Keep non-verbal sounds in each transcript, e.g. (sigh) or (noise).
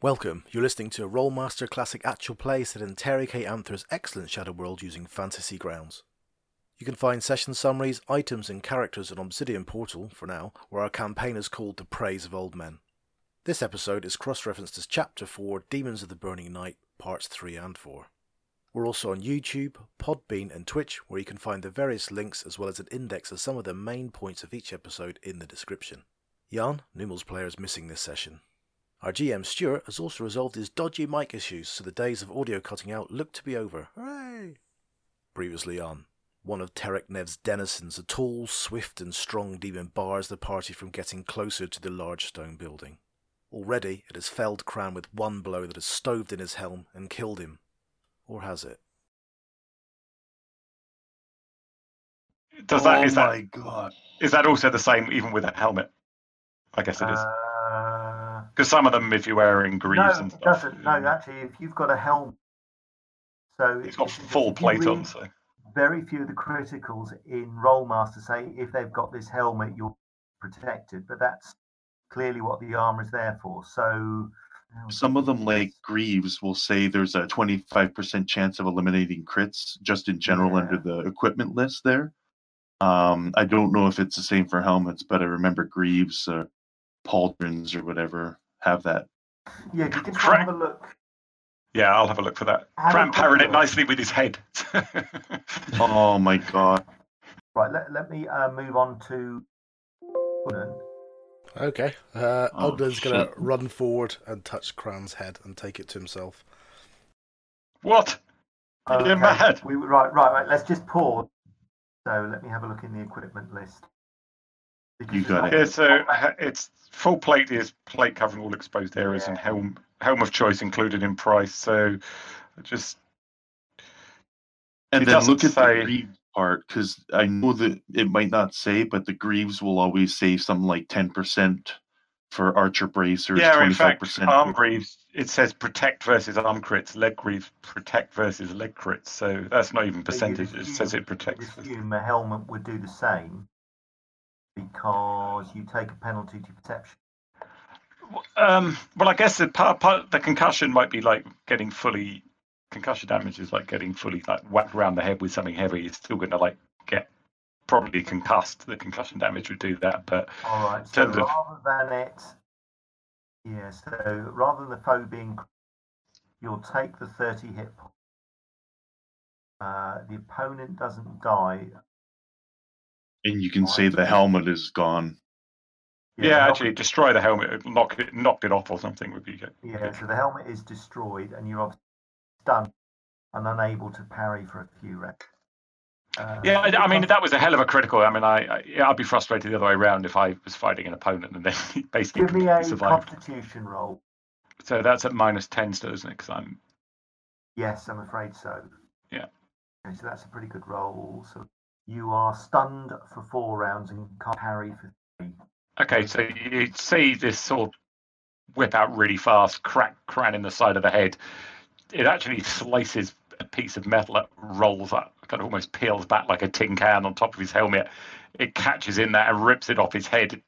Welcome. You're listening to a Rolemaster Classic actual play set in Terry K. Amthor's excellent Shadow World using Fantasy Grounds. You can find session summaries, items, and characters on Obsidian Portal, for now, where our campaign is called The Praise of Old Men. This episode is cross referenced as Chapter 4 Demons of the Burning Night, Parts 3 and 4. We're also on YouTube, Podbean, and Twitch, where you can find the various links as well as an index of some of the main points of each episode in the description. Jan, Numel's player, is missing this session. Our GM Stuart has also resolved his dodgy mic issues, so the days of audio cutting out look to be over. Hooray! Previously on, one of Terek Nev's denizens, a tall, swift, and strong demon, bars the party from getting closer to the large stone building. Already it has felled Cran with one blow that has stoved in his helm and killed him. Or has it? Does that oh is my that god. is that also the same even with a helmet? I guess it is Uh, because some of them, if you're wearing greaves no, and it doesn't. No, actually, if you've got a helmet, so it's got if- if full you plate on. So Very few of the criticals in Rolemaster say if they've got this helmet, you're protected, but that's clearly what the armor is there for. So Some of them, like Greaves, will say there's a 25% chance of eliminating crits just in general Yeah. under the equipment list there. Um, I don't know if it's the same for helmets, but I remember Greaves, uh, pauldrons, or whatever have that. yeah, you can Correct. have a look. yeah, I'll have a look for that. Have a parried it nicely with his head. (laughs) Oh my god. Right, let, let me uh, move on to. Okay. Uh, Oh, Ogden's going to run forward and touch Cran's head and take it to himself. what? You're mad. We, right, right, right. Let's just pause. So let me have a look in the equipment list. Because You it's got it. Yeah, so uh, it's full plate is plate covering all exposed areas and Yeah. helm helm of choice included in price. So just And then look at say- the Greaves part, because I know that it might not say, but the Greaves will always say something like 10% for Archer Bracers, yeah, in fact, 25%. arm greaves it says protect versus arm crits, leg greaves protect versus leg crits. So that's not even But you'd percentage. It says it protects. You'd assume a helmet would do the same because you take a penalty to perception. Um, well, I guess the part, part the concussion might be like getting fully concussion damage is like getting fully like whacked around the head with something heavy. It's still going to like get probably concussed. The concussion damage would do that, but All right. So terms of- rather than it, yeah. So rather than the foe being, you'll take the thirty hit. Uh, the opponent doesn't die. And you can see the helmet is gone. yeah, the hel- actually destroy the helmet, knock it, knocked it off or something would be good. Yeah. So the helmet is destroyed, and you're stunned and unable to parry for a few rounds. Uh, Yeah, I, I mean that was a hell of a critical. I mean, I, I yeah, I'd be frustrated the other way around if I was fighting an opponent and then he (laughs) basically Give me a survived. Constitution roll. So that's at minus ten still, isn't it? Because I'm Yes, I'm afraid so. Yeah. Okay, so that's a pretty good roll. So you are stunned for four rounds and can't parry for three. Okay, so you see this sort of whip out really fast, crack Cran in the side of the head. It actually slices a piece of metal that rolls up, kind of almost peels back like a tin can on top of his helmet. It catches in there and rips it off his head.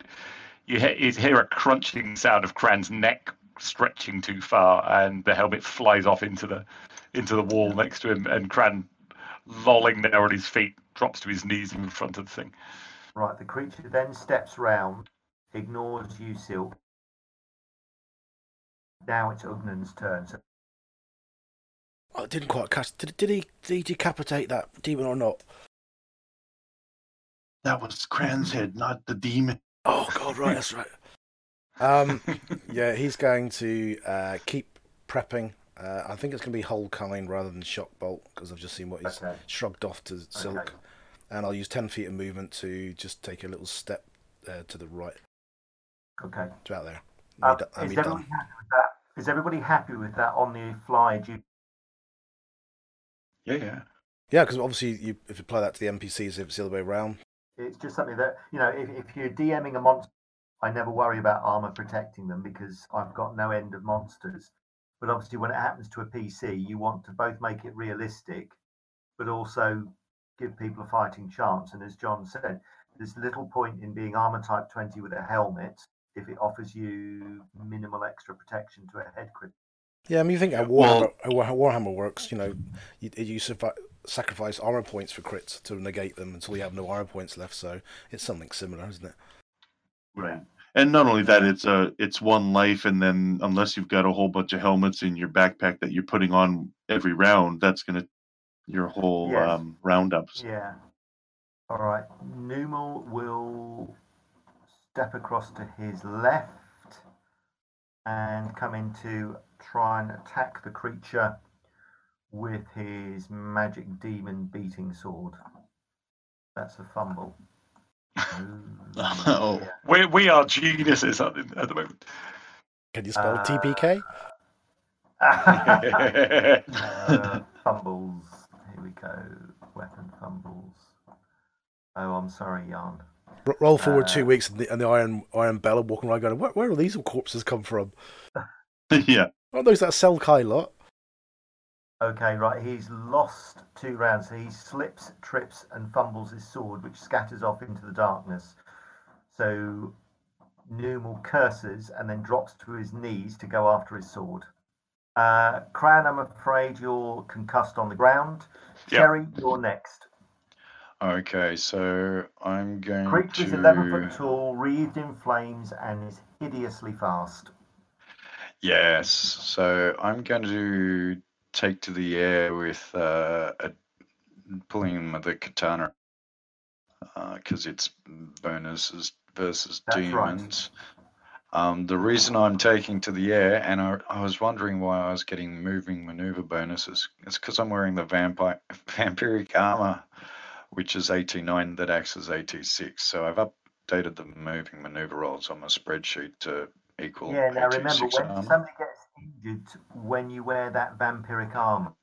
You hear, you hear a crunching sound of Cran's neck stretching too far, and the helmet flies off into the into the wall next to him, and Cran, lolling there on his feet, drops to his knees in front of the thing. Right, the creature then steps round, ignores you, Silk. Now it's Ugnan's turn. So I didn't quite catch. Did, did he did he decapitate that demon or not? That was Cran's head, not the demon. Oh God, right, that's right. Um, (laughs) yeah, he's going to uh, keep prepping. Uh, I think it's going to be hold kind rather than shock bolt because I've just seen what he's okay, shrugged off to silk, okay. and I'll use ten feet of movement to just take a little step uh, to the right, okay. to out there. Uh, Me is everybody done. happy with that? Is everybody happy with that on the fly? Do you, Yeah, yeah. Yeah, because obviously you, if you apply that to the NPCs, if it's the other way around, it's just something that you know. If, if you're DMing a monster, I never worry about armor protecting them because I've got no end of monsters. But obviously, when it happens to a PC, you want to both make it realistic, but also give people a fighting chance. And as John said, there's little point in being armor type 20 with a helmet if it offers you minimal extra protection to a head crit. Yeah, I mean, you think how Warhammer, how Warhammer works, you know, you, you sacrifice armor points for crits to negate them until you have no armor points left. So it's something similar, isn't it? Right. And not only that, it's a it's one life, and then unless you've got a whole bunch of helmets in your backpack that you're putting on every round, that's gonna your whole Yes. um, roundups. Yeah. All right. Numal will step across to his left and come in to try and attack the creature with his magic demon beating sword. That's a fumble. Ooh, (laughs) Oh. We we are geniuses at, the- at the moment. Can you spell Uh, TPK? (laughs) (laughs) Uh, fumbles. Here we go. Weapon fumbles. Oh, I'm sorry, Jan. R- roll forward uh, two weeks, and the, and the Iron Iron Bella walking around going, where, where are these corpses come from? yeah. Oh, those that Selkai lot. Okay, right. He's lost two rounds. He slips, trips, and fumbles his sword, which scatters off into the darkness. So Numal curses and then drops to his knees to go after his sword. Uh, Cran, I'm afraid you're concussed on the ground. Yep. Cherry, you're next. Okay, so I'm going Creature is to. 11 foot tall, wreathed in flames, and is hideously fast. Yes, so I'm going to take to the air with uh, a, pulling the katana because it's bonuses versus That's right. demons. Um, the reason I'm taking to the air, and I, I was wondering why I was getting moving maneuver bonuses, it's because I'm wearing the vampire (laughs) vampiric armor, which is 89 that acts as 86. So I've updated the moving maneuver rolls on my spreadsheet to equal Yeah, now remember, 86 when armor. somebody gets injured when you wear that vampiric armor,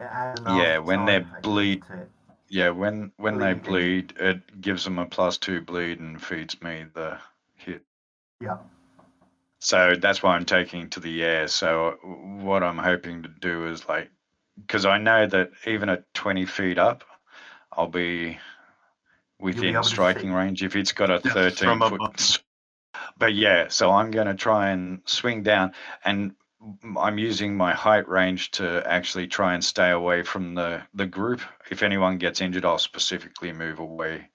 it has Yeah, when they bleed- it? Yeah, when when they bleed, it gives them a plus two bleed and feeds me the hit. Yeah. So that's why I'm taking to the air. So what I'm hoping to do is like, because I know that even at 20 feet up, I'll be within able to striking range if it's got a Yeah, 13 foot. But yeah, so I'm going to try and swing down, and I'm using my height range to actually try and stay away from the the group. If anyone gets injured, I'll specifically move away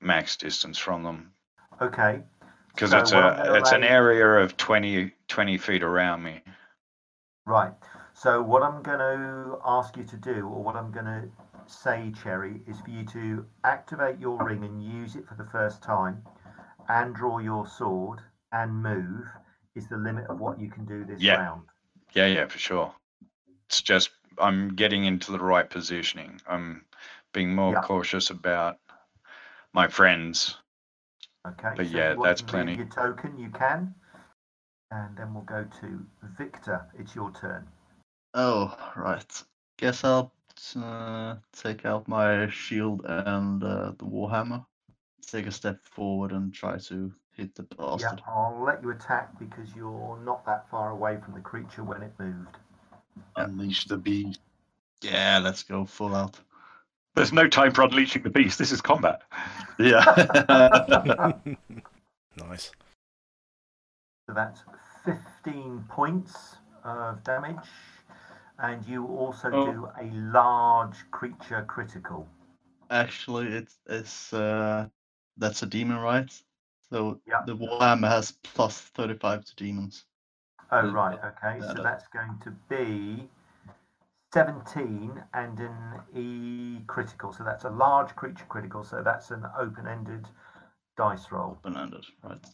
max distance from them Okay. because So it's a it's an area of 20 20 feet around me. Right. So what I'm going to ask you to do, or what I'm going to say, Cherry, is for you to activate your ring and use it for the first time, and draw your sword and move. Is the limit of what you can do this Yeah. round? Yeah, yeah, for sure. It's just I'm getting into the right positioning. I'm being more Yeah. cautious about my friends. Okay. But so yeah, you that's plenty. Your token, you can, and then we'll go to Victor. It's your turn. Oh, right. Guess I'll uh, take out my shield and uh, the warhammer. Take a step forward and try to hit the bastard. Yeah. I'll let you attack because you're not that far away from the creature when it moved. Unleash the beast. Yeah, let's go full out. There's no time for unleashing the beast. This is combat. Yeah. (laughs) nice. So that's 15 points of damage. And you also Oh. do a large creature critical. Actually, it's it's uh, that's a demon, right? So Yeah. the warhammer has plus thirty-five to demons. Oh, Uh, right. Okay. yeah, So that- that's going to be 17 and an E critical. So that's a large creature critical. So that's an open ended dice roll. Open-ended, right?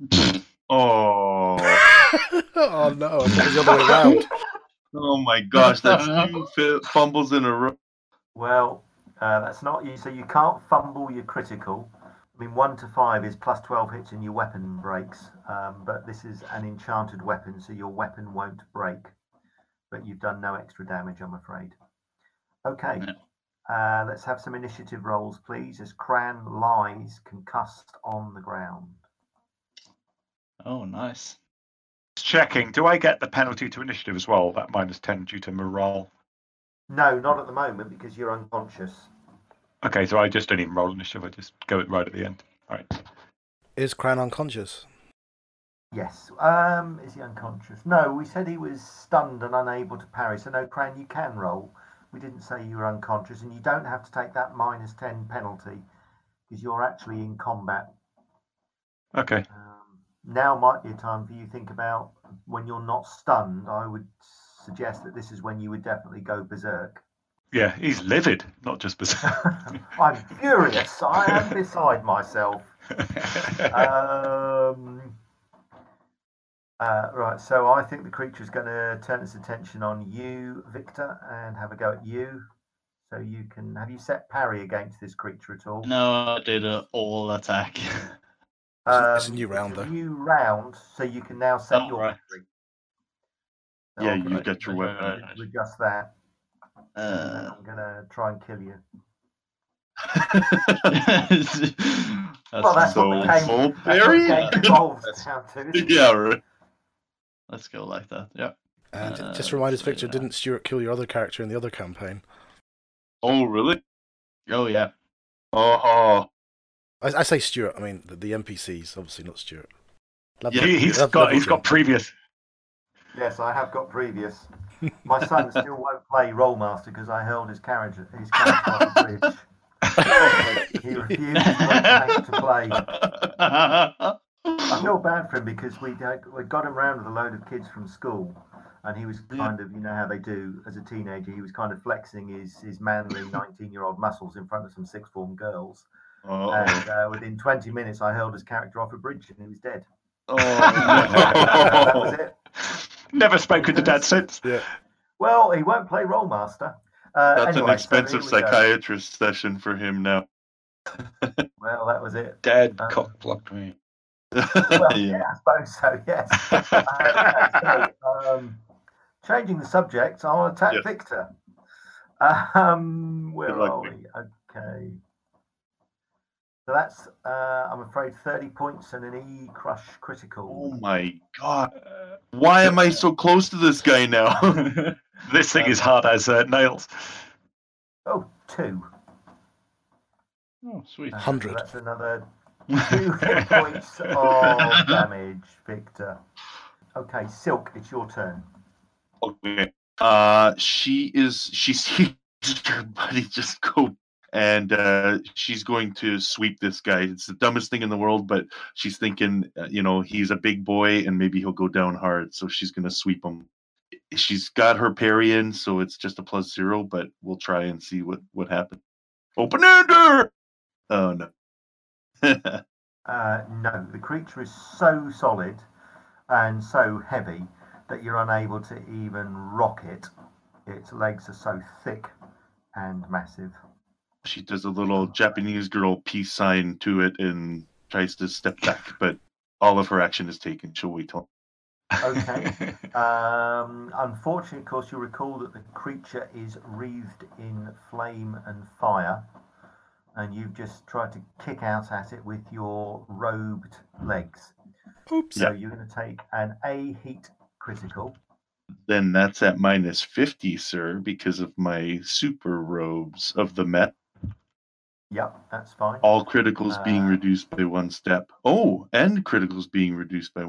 (laughs) oh. (laughs) oh no, I thought it was the other way around. (laughs) Oh my gosh, that's two fi- fumbles in a row. Well, uh, that's not you. So you can't fumble your critical. I mean, one to five is plus 12 hits and your weapon breaks. Um, but this is an enchanted weapon, so your weapon won't break. But you've done no extra damage, I'm afraid. Okay. Uh, let's have some initiative rolls, please, as Cran lies concussed on the ground. Oh, nice. Checking. Do I get the penalty to initiative as well? That minus 10 due to morale. No, not at the moment because you're unconscious. Okay, so I just don't even roll initiative. I just go it right at the end. All right. Is Cran unconscious? Yes. Um, is he unconscious? No, we said he was stunned and unable to parry. So no, Cran, you can roll. We didn't say you were unconscious, and you don't have to take that minus ten penalty because you're actually in combat. Okay. Um, now might be a time for you to think about when you're not stunned. I would suggest that this is when you would definitely go berserk. Yeah, he's livid, not just berserk. (laughs) I'm furious. I am beside myself. (laughs) Um, uh, right, so I think the creature is going to turn its attention on you, Victor, and have a go at you. So you can have you set parry against this creature at all? No, I did an all attack. a- (laughs) it's a Um, new round, though. New round, so you can now set Oh, your right. victory. Yeah, you gonna- your I'm weapon. gonna Adjust that. And Uh, I'm gonna try and kill you. (laughs) that's Well, that's so what the game, full that's what parry? the game evolves down to. isn't yeah, right. Let's go like that. Yeah. And Uh, just remind us, so, Victor, yeah. didn't Stuart kill your other character in the other campaign? Oh, really? Oh yeah. Oh, I, I say Stuart. I mean the, the NPCs, obviously not Stuart. Love Yeah, that- he, he's love- got love he's Victor. got previous. Yes, I have got previous. My son still won't play Rolemaster because I hurled his carriage, his carriage off the bridge. He refuses to play. I feel bad for him because we we got him round with a load of kids from school, and he was kind of you know how they do as a teenager. He was kind of flexing his his manly (laughs) nineteen year old muscles in front of some sixth form girls. oh, And uh, within twenty minutes, I hurled his character off a bridge and he was dead. oh, (laughs) that was it. Never spoken to dad since. Yeah. Well, he won't play Rolemaster. Uh, That's anyway, an so here expensive go. psychiatrist session for him now. (laughs) Well, that was it. Dad Um, cock blocked me. Well, (laughs) yeah. yeah, I suppose so. Yes. (laughs) Uh, so, um, changing the subject, I'll attack Yes. Victor. Um, where Good luck, are we? Okay. So that's, uh, I'm afraid, 30 points and an E crush critical. Oh my god. Why am I so close to this guy now? (laughs) this thing is hard as uh, nails. Oh, two. Oh sweet. Uh, so 100. that's another two hit (laughs) points of damage, Victor. Okay, Silk, it's your turn. okay. Uh she is she (laughs) sees her buddy just go and uh she's going to sweep this guy. It's the dumbest thing in the world, but she's thinking, uh, you know, he's a big boy and maybe he'll go down hard, so she's going to sweep him. She's got her parry in, so it's just a plus 0, but we'll try and see what what happens. Open ender. Oh no. (laughs) Uh, no, the creature is so solid and so heavy that you're unable to even rock it. Its legs are so thick and massive. She does a little Japanese girl peace sign to it and tries to step back, (laughs) but all of her action is taken. She'll wait till. Okay. (laughs) Um, unfortunately, of course, you'll recall that the creature is wreathed in flame and fire, and you've just tried to kick out at it with your robed legs. Oops. So you're going to take an A heat critical. Then that's at minus 50, sir, because of my super robes of the Met. Yep, that's fine. All criticals being Uh, reduced by one step. Oh, and criticals being reduced by.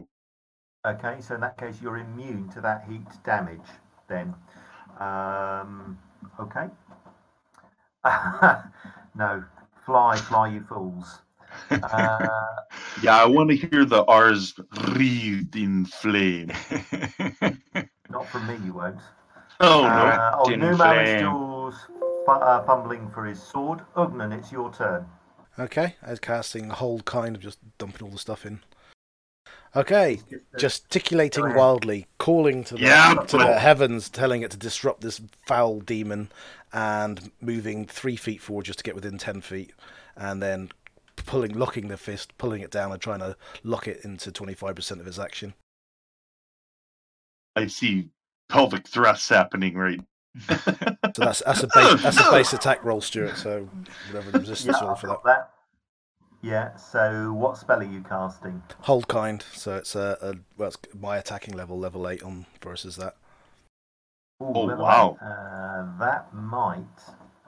Okay, so in that case, you're immune to that heat damage then. Um, okay. (laughs) no, fly, fly, you fools. (laughs) Uh, Yeah, I want to hear the R's wreathed in flame. (laughs) not from me, you won't. Oh, no. Uh, oh, In Numa flame. uh, fumbling for his sword. Ugnan, it's your turn. Okay, as casting hold kind of just dumping all the stuff in. Okay, gesticulating wildly, calling to the, Yeah, to the heavens, telling it to disrupt this foul demon, and moving three feet forward just to get within ten feet, and then pulling, locking the fist, pulling it down, and trying to lock it into twenty-five percent of his action. I see pelvic thrusts happening right. So that's that's a base, that's a base attack roll, Stuart. So whatever the resistance Yeah, roll for that. that. Yeah, so what spell are you casting? Hold kind, so it's a, a well, it's my attacking level, level eight on versus that. Ooh, Oh, wow. eight. Uh, that might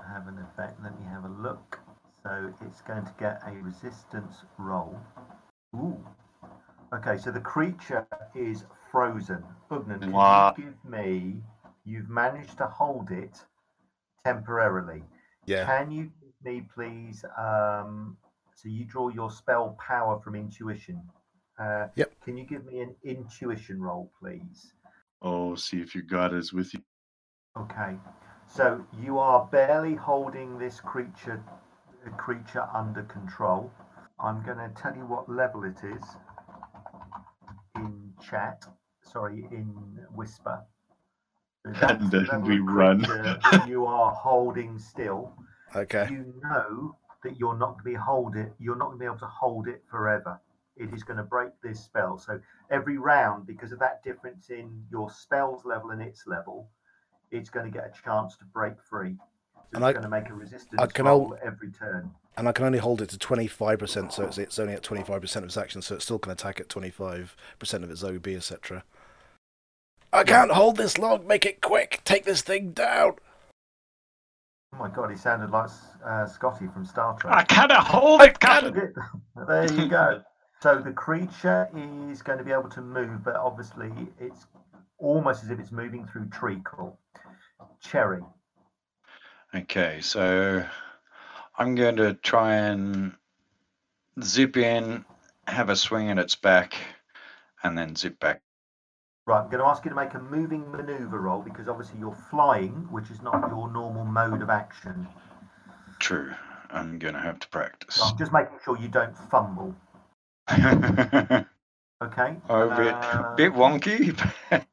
have an effect. Let me have a look. So it's going to get a resistance roll. Ooh. Okay, so the creature is frozen. Ugnan, can Wow. you give me? You've managed to hold it temporarily. Yeah. Can you give me, please? Um, so you draw your spell power from intuition. Uh, Yep. Can you give me an intuition roll, please? Oh, see if your god is with you. Okay. So you are barely holding this creature creature under control. I'm going to tell you what level it is in chat. Sorry, in whisper. So And then we run. you are holding still. Okay. You know that you're not going to be hold it. You're not going to be able to hold it forever. It is going to break this spell. So every round, because of that difference in your spells level and its level, it's going to get a chance to break free. So And it's I- going to make a resistance I can roll hold- every turn. And I can only hold it to 25%, so it's, it's only at 25% of its action, so it still can attack at 25% of its OB, etc. I can't hold this long. Make it quick. Take this thing down. Oh my god, he sounded like uh, Scotty from Star Trek. I cannot hold it, Captain. (laughs) there you go. So the creature is going to be able to move, but obviously it's almost as if it's moving through treacle. Cherry. Okay, so I'm going to try and zip in, have a swing at its back, and then zip back. Right, I'm going to ask you to make a moving maneuver roll because obviously you're flying, which is not your normal mode of action. True. I'm going to have to practice. So I'm just making sure you don't fumble. (laughs) a Okay. bit, Uh, bit wonky. (laughs)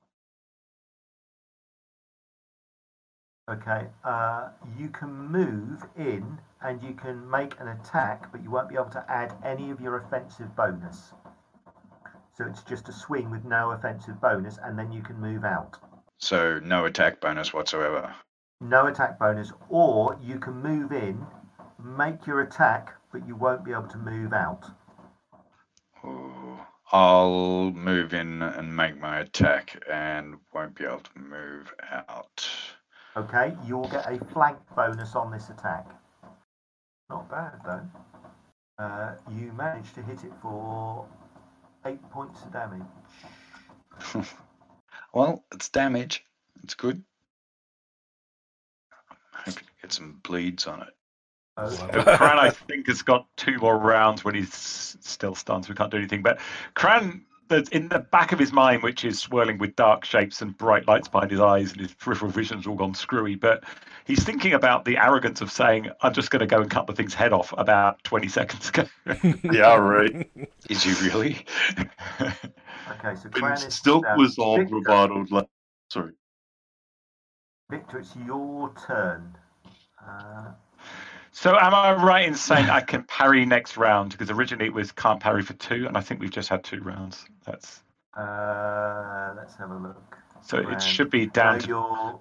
Okay. Uh, you can move in and you can make an attack, but you won't be able to add any of your offensive bonus. So it's just a swing with no offensive bonus, and then you can move out. so no attack bonus whatsoever. No attack bonus, or you can move in, make your attack, but you won't be able to move out. Ooh. I'll move in and make my attack and won't be able to move out. Okay, you'll get a flank bonus on this attack. Not bad though. Uh, you managed to hit it for eight points of damage. (laughs) well, it's damage. It's good. Hope to get some bleeds on it. Okay. Cran, I think, has got two more rounds when he's still stunned, so we can't do anything. But Cran, that's in the back of his mind, which is swirling with dark shapes and bright lights behind his eyes, and his peripheral vision's all gone screwy. But he's thinking about the arrogance of saying, "I'm just going to go and cut the thing's head off" about 20 seconds ago. (laughs) Yeah, right. Is you really? Okay, so And is still down. was all Victor, bravado. Sorry. Victor, it's your turn. Uh, so, am I right in saying I can parry next round? Because originally it was can't parry for two, and I think we've just had two rounds. That's uh, let's have a look. so it should be So down to you're,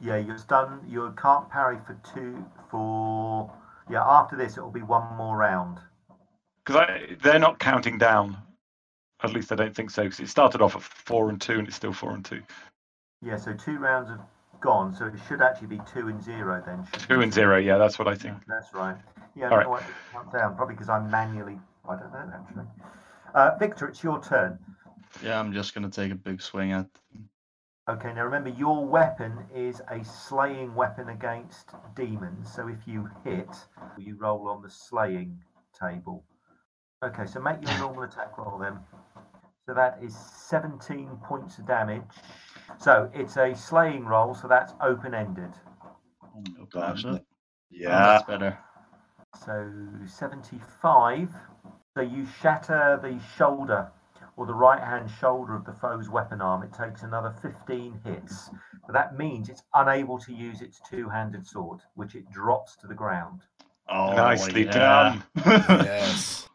yeah, you're stunned. You can't parry for two. For yeah, after this it will be one more round. because they're not counting down. At least I don't think so. Because it started off at four and two, and it's still four and two. Yeah, so two rounds have gone, so it should actually be two and zero then. Two and zero. Yeah, that's what I think. That's right. Yeah, I All don't right. know why it didn't count down. Probably because I'm manually. I don't know actually. Uh, Victor, it's your turn. Yeah, I'm just gonna take a big swing at. Okay, now remember your weapon is a slaying weapon against demons. So if you hit, you roll on the slaying table. Okay, so make your (laughs) normal attack roll then. So that is 17 points of damage. So it's a slaying roll, so that's open ended. Oh, Gosh, open-ended. Oh, Yeah. that's better. So 75. So you shatter the shoulder or the right hand shoulder of the foe's weapon arm. It takes another 15 hits. But that means it's unable to use its two handed sword, which it drops to the ground. Oh, Nicely yeah. done. (laughs) yes.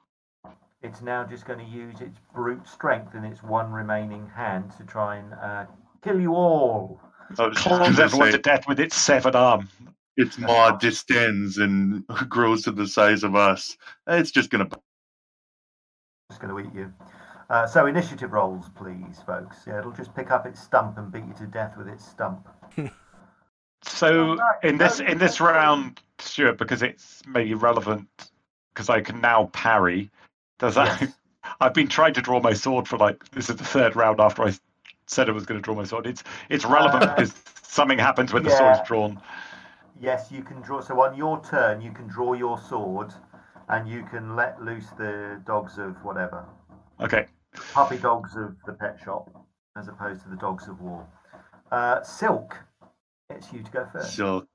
It's now just going to use its brute strength in its one remaining hand to try and uh, kill you all. I (laughs) was just Claws gonna everyone to death with its severed arm. its maw distends and (laughs) grows to the size of us. It's just gonna. It's going to eat you. Uh, so initiative rolls, please, folks. Yeah, it'll just pick up its stump and beat you to death with its stump. (laughs) So Right, in this in this round, Stuart, because it's maybe relevant, because I can now parry. Does that Yes. I've been trying to draw my sword for like this is the third round after I said I was going to draw my sword. It's it's relevant Uh, because something happens when the yeah. sword's drawn. Yes, you can draw. So on your turn, you can draw your sword, and you can let loose the dogs of whatever, Okay. puppy dogs of the pet shop, as opposed to the dogs of war. Uh, Silk, it's you to go first. So,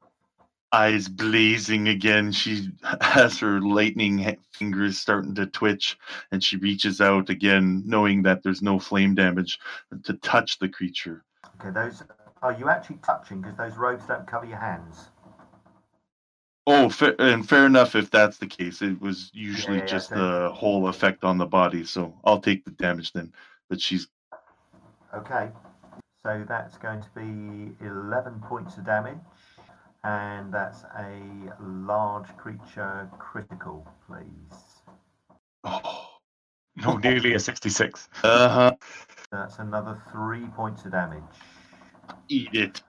eyes blazing again. She has her lightning fingers starting to twitch, and she reaches out again, knowing that there's no flame damage, to touch the creature. Okay, those are you actually touching because those robes don't cover your hands. Oh, fa- and fair enough if that's the case. It was usually yeah, just so- the whole effect on the body, so I'll take the damage then. But she's Okay, so that's going to be 11 points of damage, and that's a large creature critical, please. (gasps) oh, No, nearly a 66. uh huh. That's another three points of damage. Eat it.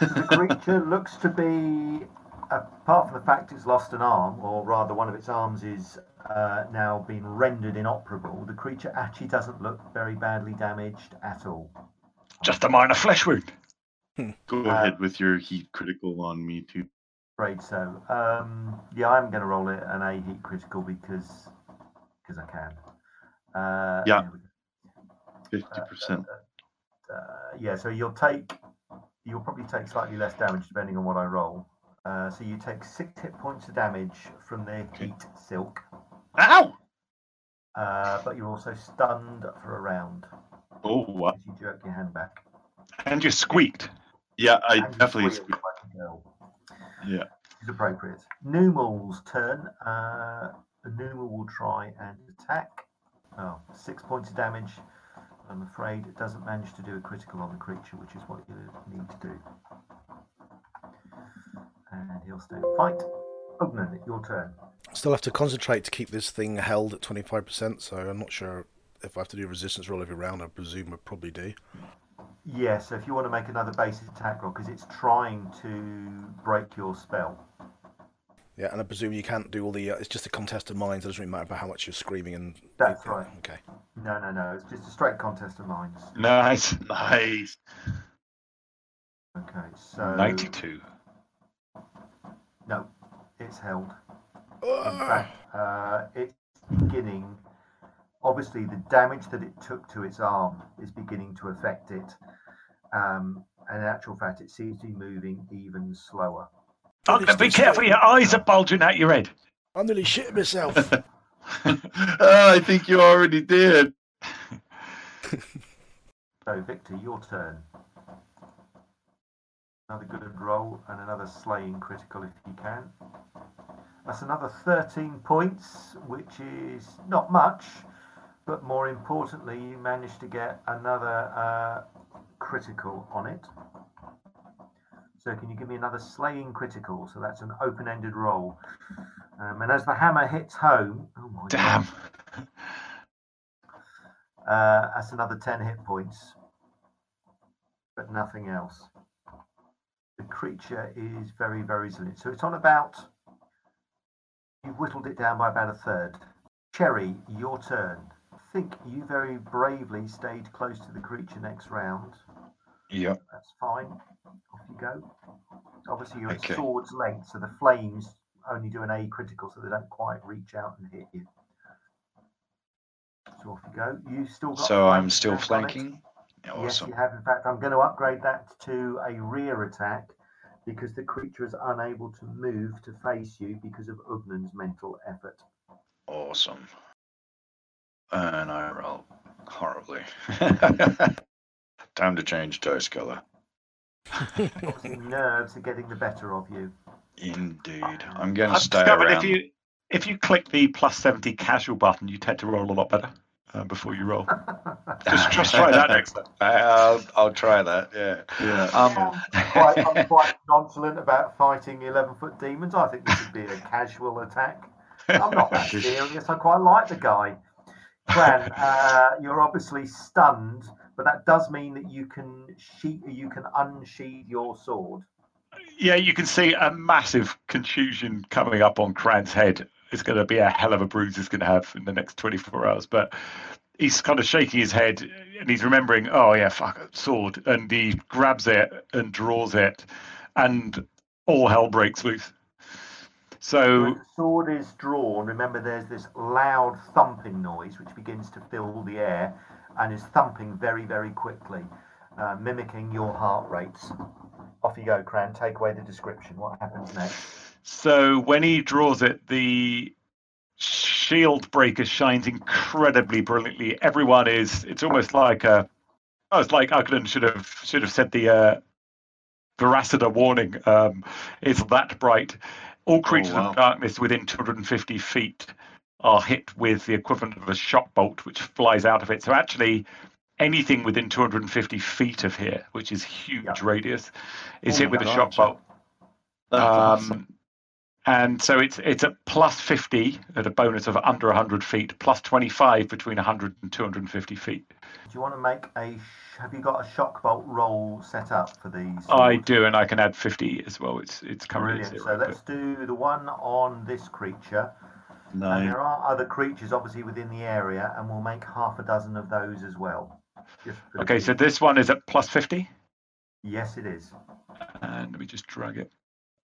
The creature (laughs) looks to be, apart from the fact it's lost an arm, or rather one of its arms is uh, now been rendered inoperable, the creature actually doesn't look very badly damaged at all. Just a minor flesh wound. Go (laughs) Uh, ahead with your heat critical on me too. afraid so. Um, yeah, I'm going to roll it an A heat critical because because I can. Uh, Yeah. there we go. Fifty percent. Uh, yeah, so you'll take you'll probably take slightly less damage depending on what I roll. Uh, so you take six hit points of damage from the heat silk, Ow! uh, but you're also stunned for a round Oh, wow. you jerk your hand back. And you squeaked. Yeah, I And you definitely. squeal like a girl. Yeah. is appropriate. Numal's turn. Uh, Numal will try and attack. Oh, six points of damage. I'm afraid it doesn't manage to do a critical on the creature, which is what you need to do. And he'll stay and fight. Ugnan, your turn. Still have to concentrate to keep this thing held at 25%, so I'm not sure if I have to do a resistance roll every round. I presume I probably do. Yeah, so if you want to make another basic attack roll, because it's trying to break your spell. Yeah, and I presume you can't do all the. Uh, it's just a contest of minds. It doesn't really matter about how much you're screaming and. That's yeah, right. Okay. No, no, no. It's just a straight contest of minds. Nice. (laughs) Nice. Okay, so 92. No, it's held. In fact, uh, it's beginning. Obviously, the damage that it took to its arm is beginning to affect it. Um, and in actual fact, it seems to be moving even slower. Oh, be careful, your eyes are bulging out your head. I'm nearly shitting myself. (laughs) Ah, I think you already did. So, Victor, your turn. Another good roll and another slaying critical if you can. That's another 13 points, which is not much, but more importantly, you managed to get another uh, critical on it. So, can you give me another slaying critical? So, that's an open ended roll. Um, and as the hammer hits home, oh my Damn. God, uh, that's another 10 hit points, but nothing else. The creature is very, very resilient. So it's on about, you've whittled it down by about a third. Cherry, your turn. I think you very bravely stayed close to the creature next round. Yep. That's fine. Off you go. Obviously, you're Okay. at sword's length, so the flames only do an A critical, so they don't quite reach out and hit you. So off you go. You still got So I'm still attack on it? flanking. Yes, you have. In fact, I'm going to upgrade that to a rear attack because the creature is unable to move to face you because of Ugnan's mental effort. Awesome. And I roll horribly. (laughs) (laughs) Time to change dice color. Obviously, nerves are getting the better of you. Indeed. I'm going to I've stay discovered around. if you if you click the plus 70 casual button, you tend to roll a lot better uh, before you roll. (laughs) Just, just try that next time. I- I'll, I'll try that. Yeah. Yeah. Um, I'm quite, I'm quite nonchalant about fighting 11 foot demons. I think this would be a casual attack. I'm not that serious. I quite like the guy. Cran, uh, you're obviously stunned, but that does mean that you can sheath, you can unsheathe your sword. Yeah, you can see a massive contusion coming up on Cran's head It's going to be a hell of a bruise he's going to have in the next 24 hours. But he's kind of shaking his head and he's remembering, oh yeah, fuck, sword, and he grabs it and draws it, and all hell breaks loose. So When the sword is drawn, remember there's this loud thumping noise which begins to fill the air and is thumping very, very quickly, uh, mimicking your heart rates. Off you go, Cran. Take away the description. What happens next? So when he draws it, the shield breaker shines incredibly brilliantly. Everyone is. It's almost like a. Oh, it's like Ugden should have should have said the uh, Veracida warning. Um, it's that bright. All oh, creatures wow. of darkness within 250 feet are hit with the equivalent of a shock bolt, which flies out of it. So actually, anything within 250 feet of here, which is huge Yeah. radius, is Oh hit with a God. shock bolt. That's um, awesome. And so it's it's at plus 50 at a bonus of under 100 feet, plus 25 between 100 and 250 feet. Do you want to make a? Have you got a shock bolt roll set up for these? I do, and I can add 50 as well. It's it's currently Brilliant. zero. So let's do the one on this creature. No. And there are other creatures obviously within the area, and we'll make half a dozen of those as well. Just for but- okay, so this one is at plus 50, yes, it is. and let me just drag it.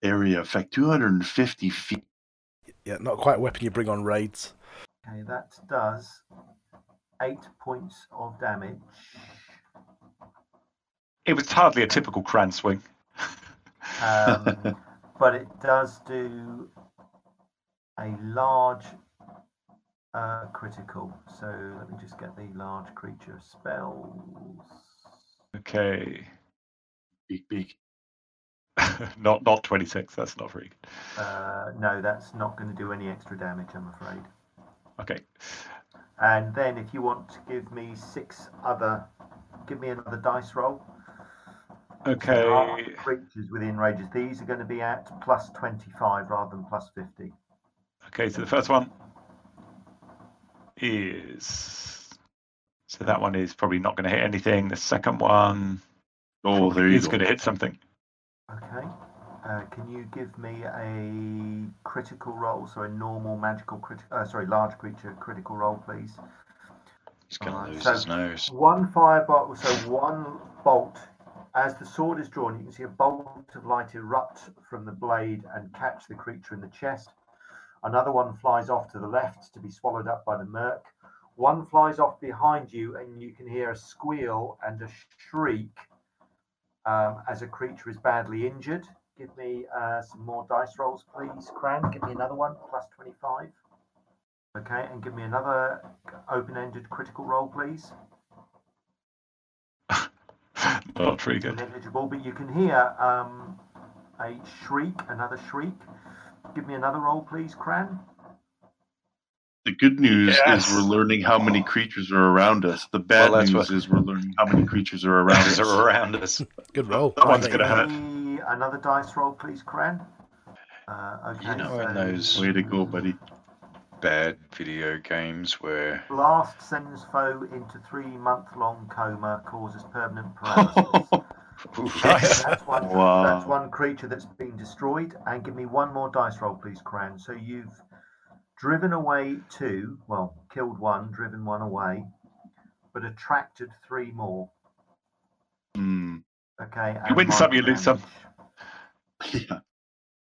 Area effect 250 feet. Yeah, not quite a weapon you bring on raids. Okay, that does eight points of damage. It was hardly a typical cran swing. Um, (laughs) but it does do a large uh, critical. So let me just get the large creature spells. Okay, Big, big. (laughs) not not 26. That's not very good. Uh, no, that's not going to do any extra damage, I'm afraid. Okay, And then if you want to give me six other, give me another dice roll. Okay. creatures within ranges. These are going to be at plus 25 rather than plus 50. Okay, so the first one is so that one is probably not going to hit anything. The second one Oh, there you is go. going to hit something. Okay. Uh, can you give me a critical roll? So a normal magical critical, uh, sorry, large creature critical roll, please. He's going to Alright, lose so- his nose. One firebolt, so one bolt. As the sword is drawn, you can see a bolt of light erupt from the blade and catch the creature in the chest. Another one flies off to the left to be swallowed up by the murk. One flies off behind you, and you can hear a squeal and a shriek um, as a creature is badly injured. Give me uh, some more dice rolls, please, Cran. Give me another one, plus 25. Okay, and give me another open ended critical roll, please. (laughs) Not very good. negligible, but you can hear um, a shriek, another shriek. Give me another roll, please, Cran. The good news Yes. is we're learning how many creatures are around us. The bad Well, news what- is we're learning how many creatures are around (laughs) us. are around us. Good roll. That one's gonna you. hurt. Another dice roll, please, Cran. Uh, okay, You know, in so those Way to go, buddy. bad video games where Blast sends foe into three-month-long coma, causes permanent paralysis. (laughs) Nice. that's one. Wow. That's one creature that's been destroyed. And give me one more dice roll, please, Cran. So you've driven away two. Well, killed one, driven one away, but attracted three more. Hmm. Okay. You win some, you lose some. (laughs) Yeah.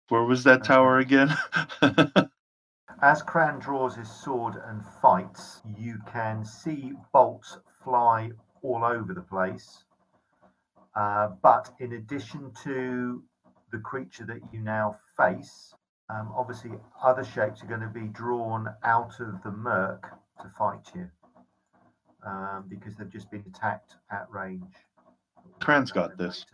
Where was that tower again? (laughs) As Cran draws his sword and fights, you can see bolts fly all over the place. Uh, but in addition to the creature that you now face, um, obviously other shapes are going to be drawn out of the murk to fight you um, because they've just been attacked at range. Cran's got this.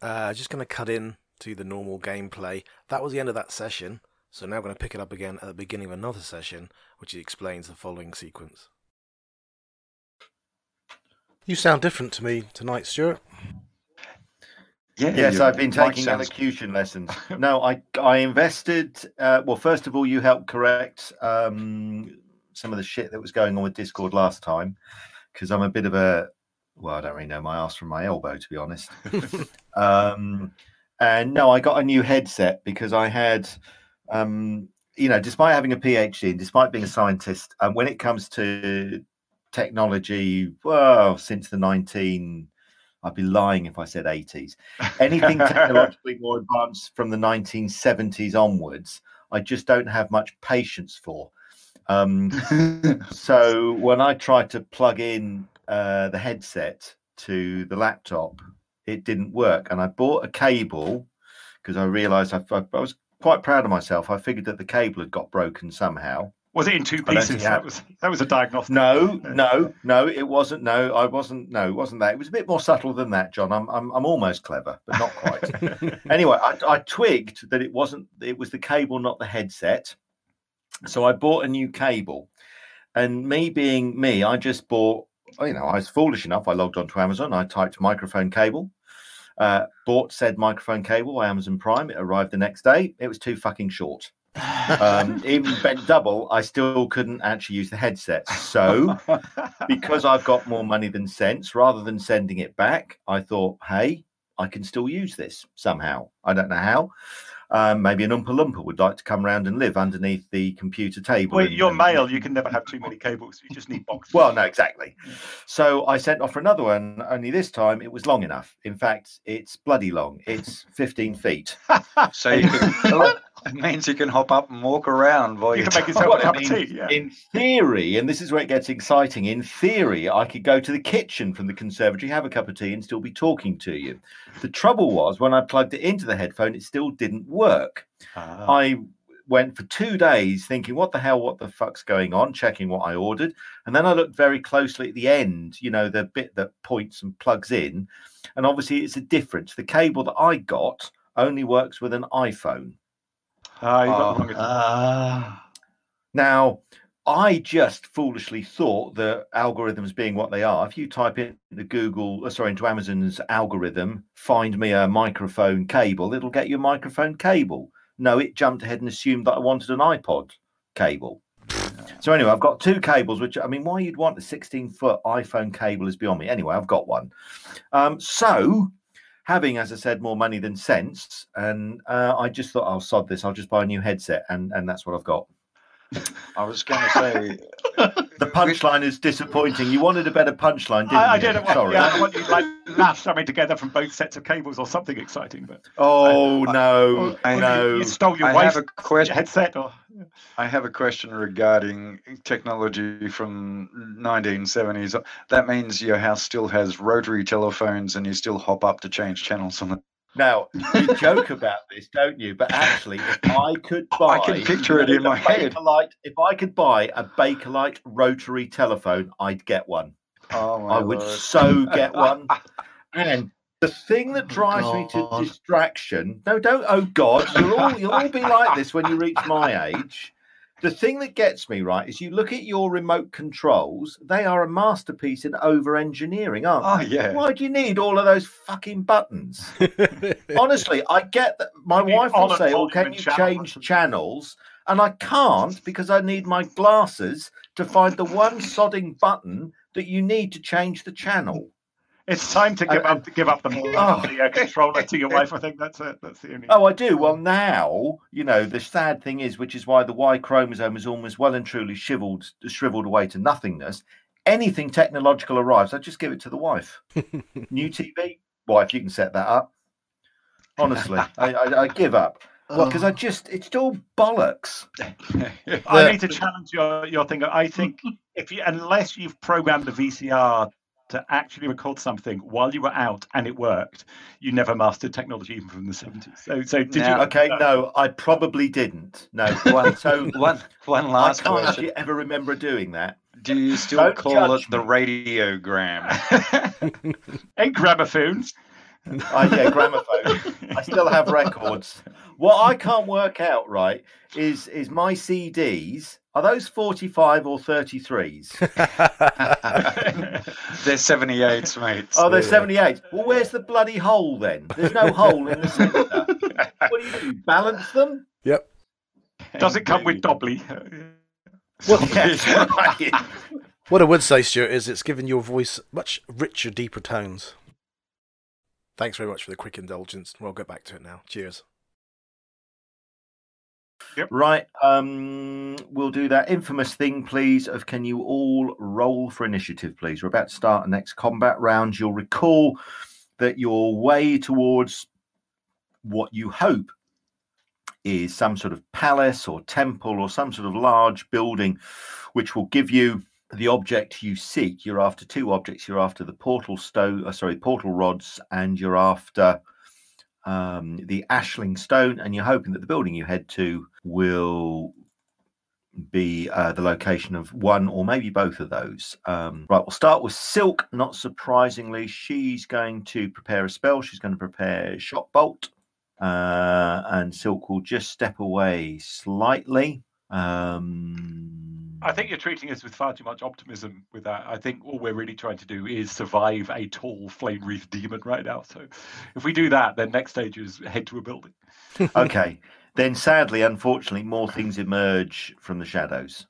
Uh, just going to cut in to the normal gameplay. That was the end of that session, so now I'm going to pick it up again at the beginning of another session, which explains the following sequence. You sound different to me tonight, Stuart. Yeah, Yes, I've been taking sounds- elocution lessons. (laughs) No, I I invested. Uh, well, first of all, you helped correct um, some of the shit that was going on with Discord last time, because I'm a bit of a well, I don't really know my ass from my elbow, to be honest. (laughs) um, and no, I got a new headset because I had um, you know, despite having a PhD and despite being a scientist, um, when it comes to technology, well, since the 19, I'd be lying if I said 80s. Anything technologically more advanced from the 1970s onwards, I just don't have much patience for. Um, (laughs) so when I tried to plug in uh, the headset to the laptop, it didn't work. And I bought a cable because I realized I, I, I was quite proud of myself. I figured that the cable had got broken somehow. Was it in two I don't think pieces? That was that was a diagnostic. No, no, no, it wasn't. No, I wasn't. No, it wasn't that. It was a bit more subtle than that, John. I'm, I'm, I'm almost clever, but not quite. (laughs) anyway, I, I twigged that it wasn't. It was the cable, not the headset. So I bought a new cable, and me being me, I just bought. You know, I was foolish enough. I logged onto Amazon. I typed microphone cable. Uh, bought said microphone cable by Amazon Prime. It arrived the next day. It was too fucking short. Um, even bent double, I still couldn't actually use the headset. So (laughs) because I've got more money than sense, rather than sending it back, I thought, hey, I can still use this somehow. I don't know how. Um, maybe an Oompa Loompa would like to come round and live underneath the computer table. Well, and- you're and- male. You can never have too many cables. You just need boxes. Well, no, exactly. So I sent off for another one, only this time it was long enough. In fact, it's bloody long. It's 15 feet. (laughs) So you can, (laughs) it means you can hop up and walk around while you you can make yourself Well, a I cup of tea. Yeah. In theory, and this is where it gets exciting, in theory, I could go to the kitchen from the conservatory, have a cup of tea, and still be talking to you. The trouble was when I plugged it into the headphone, it still didn't work. Ah. I went for two days thinking, what the hell, what the fuck's going on, checking what I ordered. And then I looked very closely at the end, you know, the bit that points and plugs in. And obviously, it's a difference. The cable that I got only works with an iPhone. You got the wrong address. Ah, Now, I just foolishly thought that algorithms being what they are, if you type in the Google, uh, sorry, into Amazon's algorithm, find me a microphone cable, it'll get you a microphone cable. No, it jumped ahead and assumed that I wanted an iPod cable. So anyway, I've got two cables, which I mean, why you'd want a 16 foot iPhone cable is beyond me. Anyway, I've got one. Um, so having, as I said, more money than sense, and uh, I just thought I'll sod this. I'll just buy a new headset, and and that's what I've got. I was going to say, (laughs) The punchline is disappointing. You wanted a better punchline, didn't I, I you? did. Sorry. Yeah, I want you like lash something together from both sets of cables or something exciting. But Oh no, I- you- no. you stole your I wife's have a question. headset. Or I have a question regarding technology from 1970s. That means your house still has rotary telephones, and you still hop up to change channels on the. Now you joke about this, don't you? But actually, if I could buy, I can picture it in my a head. Bakelite, if I could buy a Bakelite rotary telephone, I'd get one. Oh I would lord. so get one. And the thing that Oh, drives me to distraction, no, don't. Oh God, you'll all you'll all be like this when you reach my (laughs) age. The thing that gets me right is you look at your remote controls; they are a masterpiece in over engineering, aren't Oh they? yeah. Why do you need all of those fucking buttons? (laughs) Honestly, I get that. My You wife will say, "Oh, volume can you channel change channels?" And I can't because I need my glasses to find the one sodding button that you need to change the channel. it's time to give I- up. Give up the, Oh. the uh, (laughs) controller to your wife. I think that's it. That's the only. Oh, I do. Well, now you know the sad thing is, which is why the Y chromosome is almost well and truly shriveled, shriveled away to nothingness. Anything technological arrives, I just give it to the wife. (laughs) New TV, wife, you can set that up. Honestly, I, I, I give up because oh. I just it's all bollocks. (laughs) I need to challenge your your thing. I think (laughs) if you unless you've programmed the VCR to actually record something while you were out and it worked, you never mastered technology even from the seventies. So so did Now- you? Okay, no, I probably didn't. No, (laughs) One, so one, one last I last can't question. actually ever remember doing that. Do you still Don't call it judge the radiogram? and gramophones. (laughs) Uh, yeah, gramophone. I still have records. What I can't work out right is is my CDs are those 45 or 33s? (laughs) They're 78s, mate. Oh, they're Yeah. 78. Well, where's the bloody hole then? There's no hole in the centre. What do you do? Balance them? yep. Does it come with Dolby? Well, (laughs) Yes, what I would say, Stuart, is it's given your voice much richer, deeper tones. Thanks very much for the quick indulgence. We'll get back to it now. Cheers. Yep. Right. Um, we'll do that infamous thing, please. Of can you all roll for initiative, please? We're about to start the next combat round. You'll recall that your way towards what you hope is some sort of palace or temple or some sort of large building, which will give you the object you seek. You're after two objects. You're after the portal stone, uh, sorry, portal rods, and you're after um, the ashling stone. And you're hoping that the building you head to will be uh, the location of one or maybe both of those. Um, right, we'll start with Silk. Not surprisingly, she's going to prepare a spell. She's going to prepare Shock Bolt. Uh, and Silk will just step away slightly. Um, I think you're treating us with far too much optimism with that. I think all we're really trying to do is survive a tall flame wreath demon right now. So if we do that, then next stage is head to a building. (laughs) Um, okay. Then, sadly, unfortunately, more things emerge from the shadows.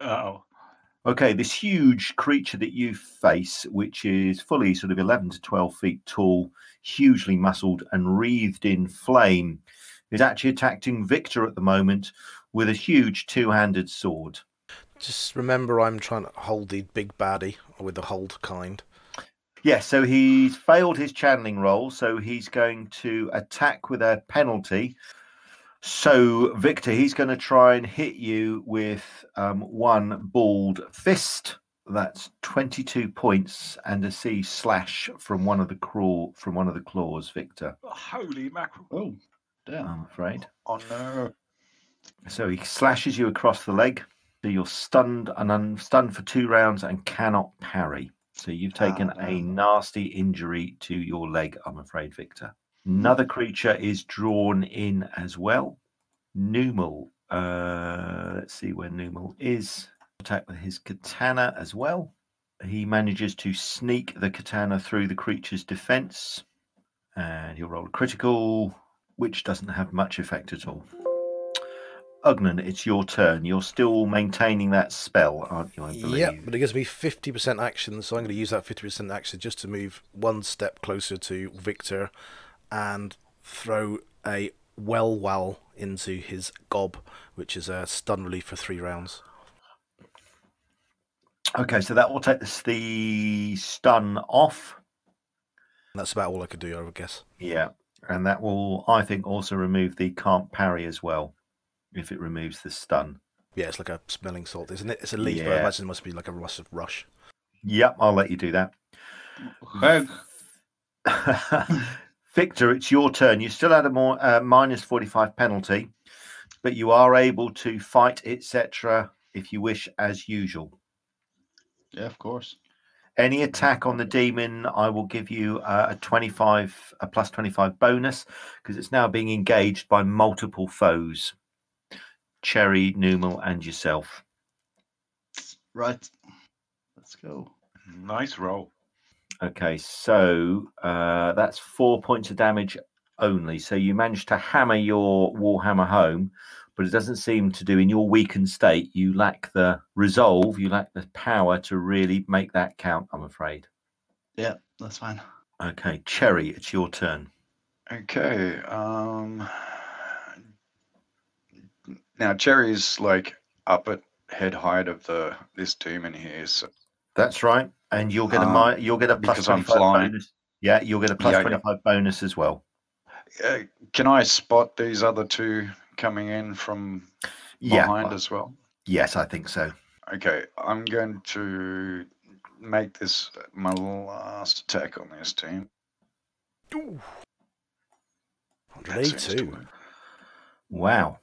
Oh, Okay, this huge creature that you face, which is fully sort of 11 to 12 feet tall, hugely muscled and wreathed in flame, is actually attacking Victor at the moment with a huge two handed sword. Just remember, I'm trying to hold the big baddie with the hold kind. Yes, so he's failed his channeling roll, so he's going to attack with a penalty. So, Victor, he's going to try and hit you with um, one balled fist. That's 22 points and a C slash from one of the crawl from one of the claws, Victor. holy mackerel! Oh, damn. I'm afraid. Oh no. So he slashes you across the leg. So you're stunned and un- stunned for two rounds and cannot parry. So you've taken Ah, a nasty injury to your leg, I'm afraid, Victor. Another creature is drawn in as well. Numal. Uh, let's see where Numal is. Attack with his katana as well. He manages to sneak the katana through the creature's defense. And he'll roll a critical, which doesn't have much effect at all. Ugnan, it's your turn. You're still maintaining that spell, aren't you? I believe. Yep, but it gives me 50% action, so I'm going to use that 50% action just to move one step closer to Victor and throw a well well into his gob, which is a stun relief for three rounds. Okay, so that will take the stun off. That's about all I could do, I would guess. Yeah, and that will, I think, also remove the can't parry as well, if it removes the stun. Yeah, it's like a smelling salt, isn't it? It's a leaf, but I imagine it must be like a rush of rush. Yep, I'll let you do that. (laughs) Victor, it's your turn. You still had a more uh, minus 45 penalty, but you are able to fight, etc., if you wish, as usual. Yeah, of course. Any attack on the demon, I will give you uh, a 25, a plus 25 bonus because it's now being engaged by multiple foes Cherry, Numal, and yourself. Right. Let's go. Nice roll. Okay, so uh, that's four points of damage only. So you managed to hammer your Warhammer home, but it doesn't seem to do in your weakened state. You lack the resolve, you lack the power to really make that count, I'm afraid. Yeah, that's fine. Okay, Cherry, it's your turn. Okay. Um. Now Cherry's like up at head height of the this demon here. So That's right, and you'll get a Um, you'll get a plus 25 bonus. Yeah, you'll get a plus Yeah, yeah. bonus as well. uh, can I spot these other two coming in from Yeah, behind as well? yes, I think so. Okay, I'm going to make this my last attack on this team. That seems to 182. work. Wow.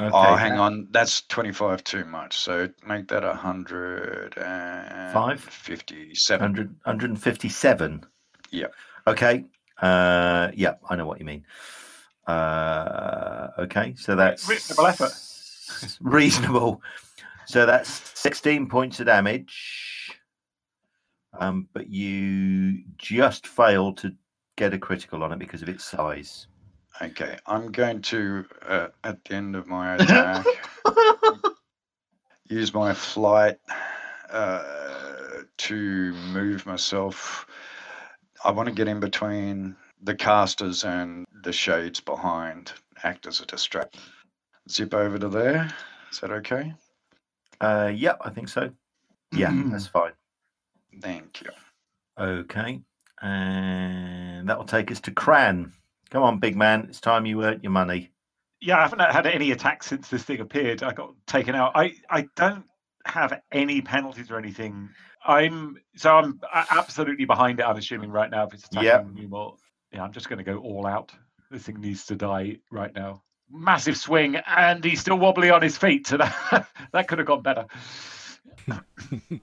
Okay, oh, hang that- on, that's 25 too much. So make that a hundred and Five? fifty-seven. 100, 157. Yep. Okay. Uh, yeah, I know what you mean. Uh, okay, so that's reasonable effort. (laughs) reasonable. So that's 16 points of damage. Um, but you just failed to get a critical on it because of its size. Okay, I'm going to uh, at the end of my (laughs) attack use my flight uh, to move myself. I want to get in between the casters and the shades behind, act as a distraction. zip over to there. Is that okay? Uh, yeah, I think so. Yeah, (clears throat) that's fine. Thank you. Okay, and that will take us to Cran. Come on, big man. It's time you earned your money. Yeah, I haven't had any attacks since this thing appeared. I got taken out. I, I don't have any penalties or anything. I'm so I'm absolutely behind it. I'm assuming right now if it's attacking Yep. Newmore. Yeah, I'm just going to go all out. This thing needs to die right now. Massive swing, and he's still wobbly on his feet. So (laughs) that that could have gone better. (laughs)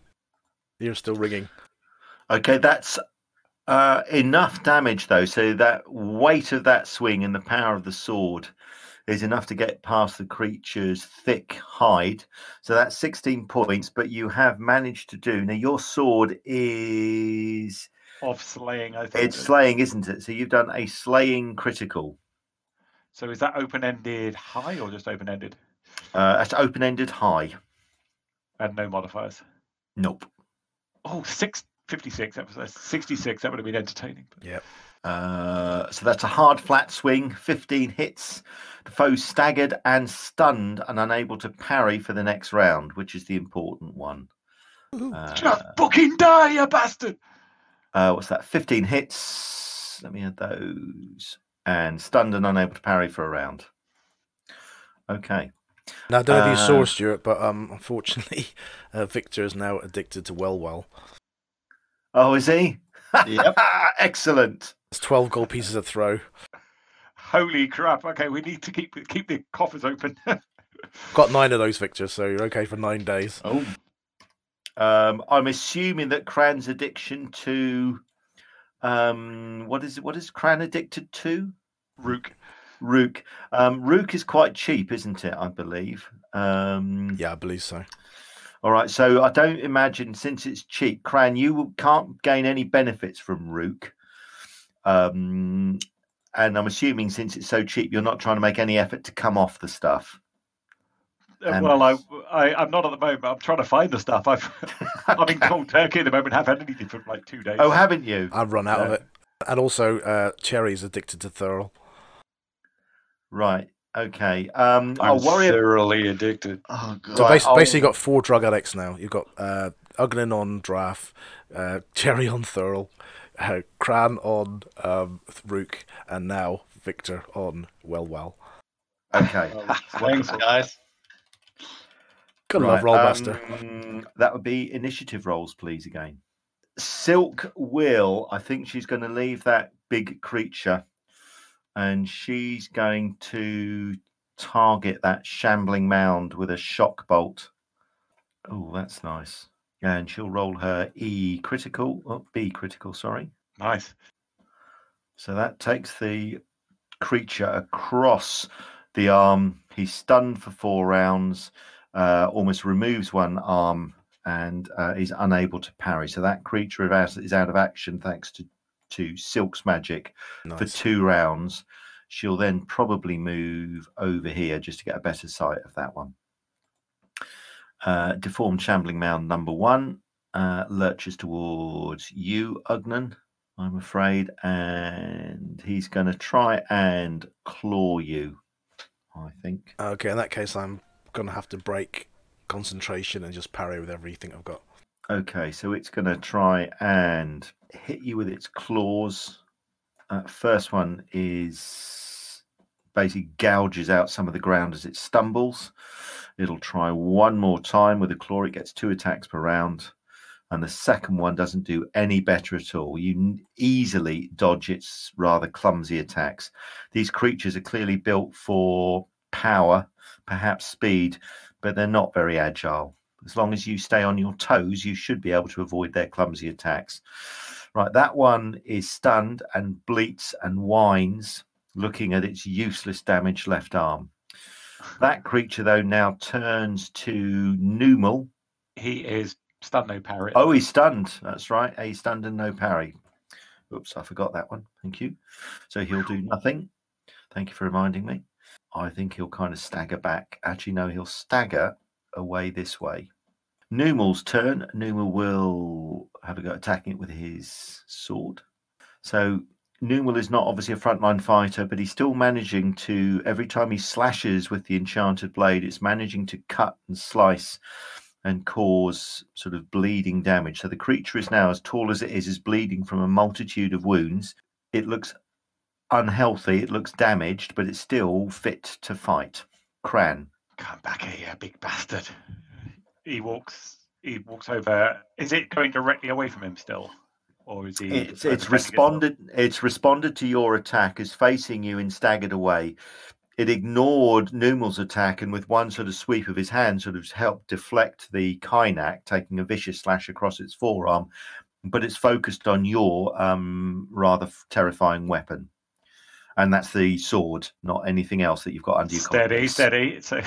You're still ringing. Okay, that's uh, enough damage though. So that weight of that swing and the power of the sword is enough to get past the creature's thick hide. So that's 16 points, but you have managed to do. Now your sword is Off slaying, I think. it's slaying, isn't it? So you've done a slaying critical. So is that open-ended high or just open-ended Uh, that's open-ended high. and no modifiers? Nope. Oh, six, 56. That was uh, 66. That would have been entertaining. but- Yep. Uh, so that's a hard flat swing, 15 hits. The foe staggered and stunned and unable to parry for the next round, which is the important one. Uh, Just fucking die, you bastard! uh, what's that? 15 hits. Let me add those. And stunned and unable to parry for a round. Okay. Now, I don't know if you saw, Uh, Stuart, but um, unfortunately, (laughs) uh, Victor is now addicted to Well Well. Oh, is he? Yep. (laughs) Excellent. It's 12 gold pieces a throw. Holy crap! Okay, we need to keep keep the coffers open. (laughs) Got nine of those, Victor, so you're okay for nine days. Oh, Um, I'm assuming that Cran's addiction to um, what is what is Cran addicted to? Rook. Rook. Um, Rook is quite cheap, isn't it? I believe. Um, Yeah, I believe so. All right. So I don't imagine since it's cheap, Cran, you can't gain any benefits from Rook. Um, and I'm assuming since it's so cheap, you're not trying to make any effort to come off the stuff. Um, well, I, I I'm not at the moment. I'm trying to find the stuff. I've (laughs) I'm in (laughs) cold turkey at the moment. Haven't had anything for like two days. oh, haven't you? I've run out of it. And also, uh, Cherry's addicted to Thurl. Right. Okay. Um, I'm I'll worry. ab- thoroughly addicted. oh god. So Right, basi- basically, you've got four drug addicts now. You've got uh, Ugnan on Draft, uh, Cherry on Thurl, uh, Cran on um, Rook, and now Victor on Well Well. Okay. (laughs) Thanks, guys. Gotta love Right, Rolemaster. um, that would be initiative rolls, please. Again, Silk will. I think she's going to leave that big creature, and she's going to target that shambling mound with a shock bolt. Oh, that's nice. And she'll roll her E critical, oh, B critical. Sorry. Nice. So that takes the creature across the arm. He's stunned for four rounds, uh, almost removes one arm, and uh, is unable to parry. So that creature is out, is out of action thanks to, to Silk's magic for two rounds. She'll then probably move over here just to get a better sight of that one. Uh, deformed shambling mound number one uh, lurches towards you, Ugnan. I'm afraid, and he's going to try and claw you. I think. Okay, in that case, I'm gonna have to break concentration and just parry with everything I've got. Okay, so it's going to try and hit you with its claws. Uh, first one is basically gouges out some of the ground as it stumbles. It'll try one more time with a claw. It gets two attacks per round. And the second one doesn't do any better at all. You easily dodge its rather clumsy attacks. These creatures are clearly built for power, perhaps speed, but they're not very agile. As long as you stay on your toes, you should be able to avoid their clumsy attacks. Right, that one is stunned and bleats and whines, looking at its useless damaged left arm. That (laughs) creature, though, now turns to Numal. He is stunned no parry. Oh, he's stunned. That's right. He's stunned and no parry. Oops, I forgot that one. Thank you. So he'll do nothing. Thank you for reminding me. I think he'll kind of stagger back. Actually, no, he'll stagger away this way. Numal's turn. Numal will have a go attacking it with his sword. So Numal is not obviously a frontline fighter, but he's still managing to, every time he slashes with the enchanted blade, it's managing to cut and slice and cause sort of bleeding damage. So the creature is now, as tall as it is, is bleeding from a multitude of wounds. It looks unhealthy, it looks damaged, but it's still fit to fight. Cran. Come back here, big bastard. He walks. He walks over. Is it going directly away from him still, or is he? It's it's responded it's responded to your attack is facing you and staggered away. It ignored Numal's attack and with one sort of sweep of his hand sort of helped deflect the Kynak, taking a vicious slash across its forearm, but it's focused on your um, rather terrifying weapon. And that's the sword, not anything else that you've got under your Steady, steady. (laughs) So,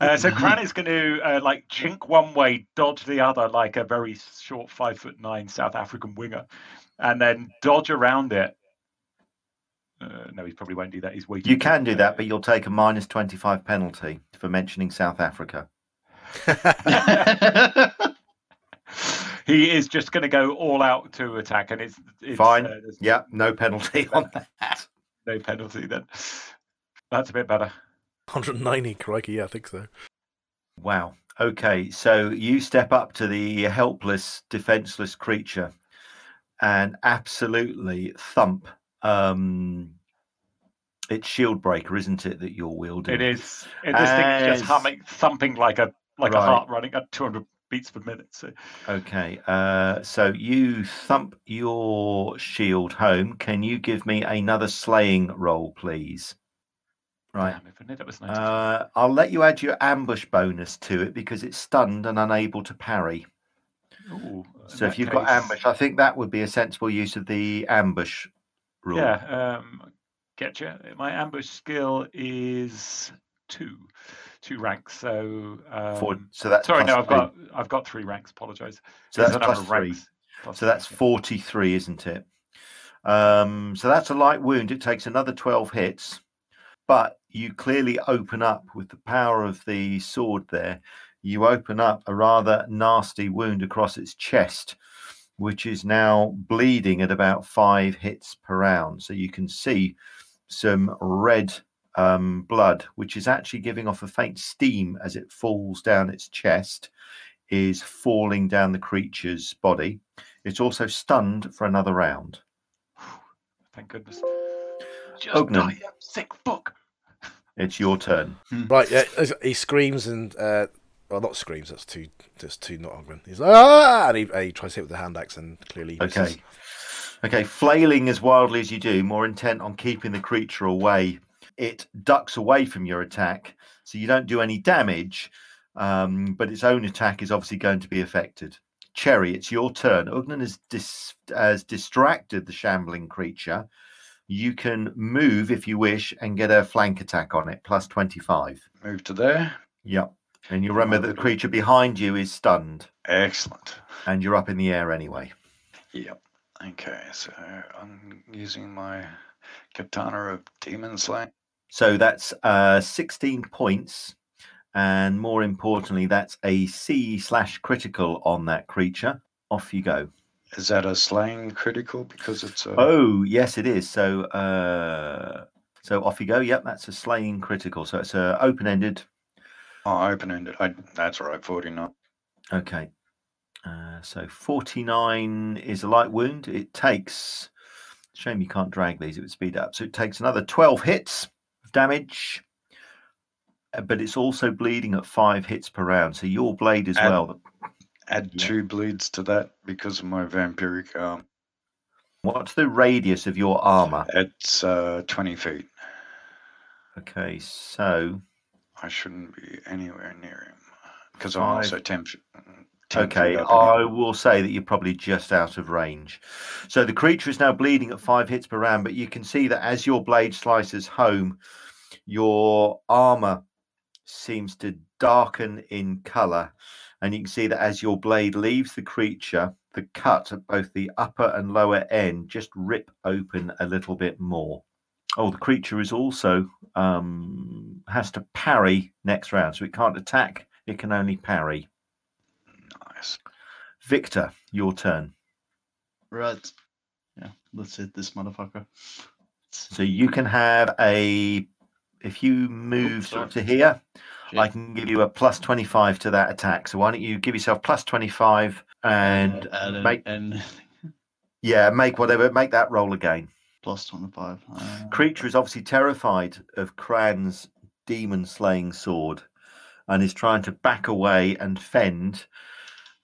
uh, so Cran is going to uh, like jink one way, dodge the other, like a very short five foot nine South African winger, and then dodge around it. Uh, no, he probably won't do that. He's waiting. You can do uh, that, but you'll take a minus 25 penalty for mentioning South Africa. (laughs) (laughs) he is just going to go all out to attack, and it's, it's Fine. uh, Yeah, no penalty on that. No penalty then. That's a bit better. 190, crikey, yeah, I think so. Wow. Okay, so you step up to the helpless, defenseless creature and absolutely thump. Um, it's shield breaker, isn't it, that you're wielding? It is. It, this thing is just humming, thumping like a like a heart running at 200 beats per minute. So Okay, uh, so you thump your shield home. Can you give me another slaying roll, please? Right. Damn, if I knew that was 92. Uh, I'll let you add your ambush bonus to it because it's stunned and unable to parry. Ooh, So if you've got ambush, I think that would be a sensible use of the ambush rule. Yeah, um, get you. My ambush skill is two, two ranks. So, um, For, so that's sorry, no, I've three. got I've got three ranks. Apologise. so It's that's plus three. plus So that's three, yeah. 43, isn't it? Um, so that's a light wound. It takes another 12 hits, but you clearly open up with the power of the sword there. You open up a rather nasty wound across its chest, which is now bleeding at about five hits per round. So you can see some red um, blood, which is actually giving off a faint steam as it falls down its chest, is falling down the creature's body. It's also stunned for another round. Thank goodness. Just Ognon. die, you sick fuck. It's your turn. Right, yeah, he screams and uh, well, not screams. That's too, that's too not Ogren. He's like, ah, and he, he tries to hit with the hand axe and clearly misses. Okay. Okay, flailing as wildly as you do, more intent on keeping the creature away. It ducks away from your attack, so you don't do any damage, um, but its own attack is obviously going to be affected. Cherry, it's your turn. Ugnan has, dis- has distracted the shambling creature. You can move if you wish and get a flank attack on it, plus 25. Move to there. Yep. And you remember that the creature behind you is stunned, Excellent. and you're up in the air anyway. Yep. Okay, so I'm using my katana of demon slaying. So that's uh, 16 points. And more importantly, that's a C slash critical on that creature. Off you go. Is that a slaying critical because it's a Oh, yes, it is. So, uh, so off you go. Yep, that's a slaying critical. So it's a open ended. oh, open-ended? I, that's right, 49. Okay. Uh, so 49 is a light wound. It takes. Shame you can't drag these. It would speed up. So it takes another 12 hits damage. uh, But it's also bleeding at five hits per round. So your blade as And- well. Add Yeah. two bleeds to that because of my vampiric arm. What's the radius of your armor? It's uh, 20 feet. Okay, so I shouldn't be anywhere near him because I'm also Five. 10, f- 10 okay, feet up. in I will say that you're probably just out of range. So the creature is now bleeding at five hits per round, but you can see that as your blade slices home, your armor seems to darken in color, and you can see that as your blade leaves the creature, the cut at both the upper and lower end just rip open a little bit more. Oh, the creature is also um, has to parry next round, so it can't attack; it can only parry. Nice. Victor, your turn. Right. Yeah. let's hit this motherfucker. So you can have a if you move sorry. to here, Shit. I can give you a plus twenty five to that attack. So why don't you give yourself plus twenty five and and, make and (laughs) yeah, make whatever make that roll again. plus 25. Uh, Creature is obviously terrified of Cran's demon slaying sword and is trying to back away and fend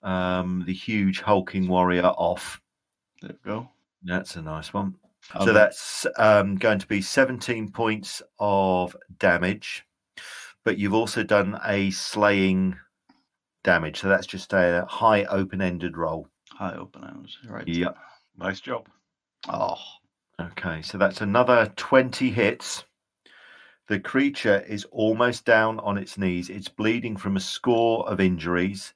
um, the huge hulking warrior off. There we go. That's a nice one. I'll So that's um, going to be 17 points of damage, but you've also done a slaying damage. So that's just a high open ended roll. high open arms. Right. Yep. Nice job. Oh, Okay, so that's another 20 hits. The creature is almost down on its knees. It's bleeding from a score of injuries.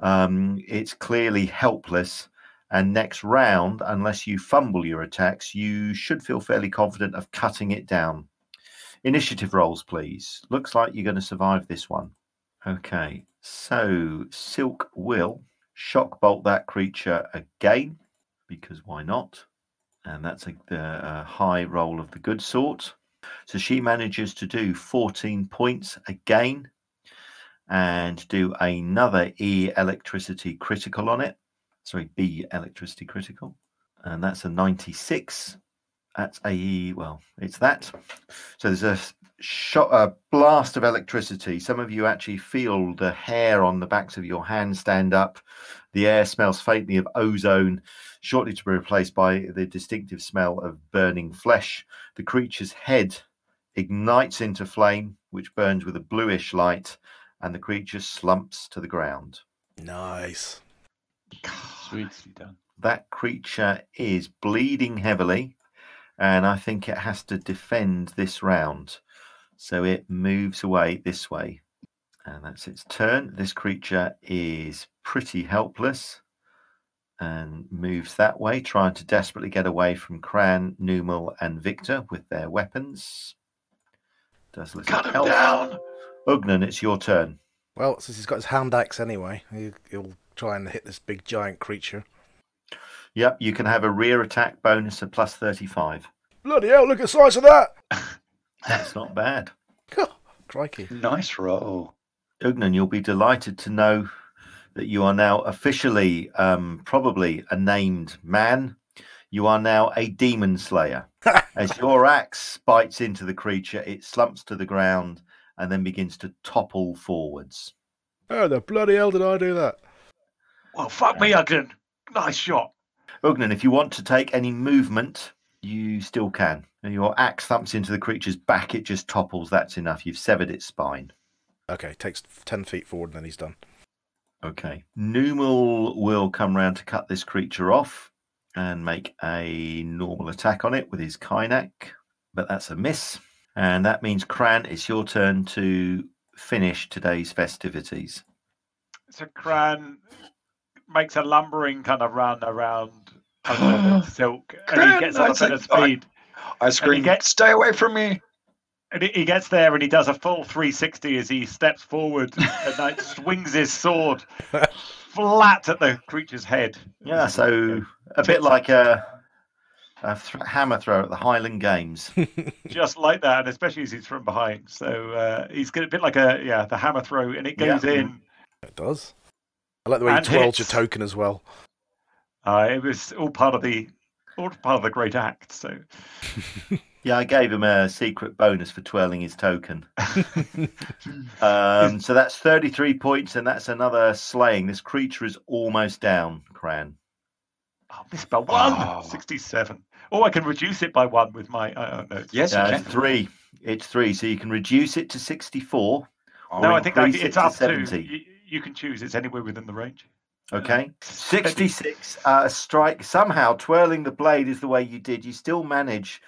Um, it's clearly helpless. And next round, unless you fumble your attacks, you should feel fairly confident of cutting it down. Initiative rolls, please. Looks like you're going to survive this one. Okay, so Silk will shock bolt that creature again, because why not? and that's a, a high roll of the good sort. So she manages to do 14 points again and do another E electricity critical on it. Sorry, B electricity critical. And that's a 96. at a, well, it's that. So there's a shot, a blast of electricity. Some of you actually feel the hair on the backs of your hands stand up. The air smells faintly of ozone shortly to be replaced by the distinctive smell of burning flesh. The creature's head ignites into flame, which burns with a bluish light, and the creature slumps to the ground. Nice. Sweet. Nicely done. That creature is bleeding heavily, and I think it has to defend this round. So it moves away this way. And that's its turn. This creature is pretty helpless and moves that way, trying to desperately get away from Cran, Numal, and Victor with their weapons. Does little Cut him help. down. Ugnan, it's your turn. Well, since he's got his hand axe anyway, he, he'll try and hit this big giant creature. Yep, you can have a rear attack bonus of plus 35. Bloody hell, look at the size of that! (laughs) That's not bad. Crikey. Nice roll. Ugnan, you'll be delighted to know that you are now officially, um, probably a named man. You are now a demon slayer. (laughs) As your axe bites into the creature, it slumps to the ground and then begins to topple forwards. Oh, the bloody hell did I do that? Well, fuck me, Ugden. Nice shot. Ugnan, if you want to take any movement, you still can. And your axe thumps into the creature's back, it just topples. That's enough. You've severed its spine. Okay, takes 10 feet forward and then he's done. Okay. Numal will come round to cut this creature off and make a normal attack on it with his Kynak, but that's a miss. And that means, Cran, it's your turn to finish today's festivities. So Cran makes a lumbering kind of run around (sighs) under the silk, and Cran, he gets on a I bit of speed. I scream, get- stay away from me. And he he gets there and he does a full 360 as he steps forward and like (laughs) swings his sword flat at the creature's head. Yeah, so a bit like a, a th- hammer throw at the Highland Games. (laughs) just like that, and especially as he's from behind. So uh, he's got a bit like a yeah, the hammer throw, and it goes Yeah. in. It does. I like the way you And twirled your token as well. Uh, it was all part of the all part of the great act. So (laughs) Yeah, I gave him a secret bonus for twirling his token. (laughs) Um, so that's 33 points, and that's another slaying. This creature is almost down, Cran. oh, missed by one. Oh. 67. Oh, I can reduce it by one with my. I don't know. Yes, Yeah, you it's can. three. It's three. So you can reduce it to 64. Oh, No, I think I, increase it it's to up to. 70. You, you can choose. It's anywhere within the range. Okay. 66. Uh, strike. Somehow, twirling the blade is the way you did. You still manage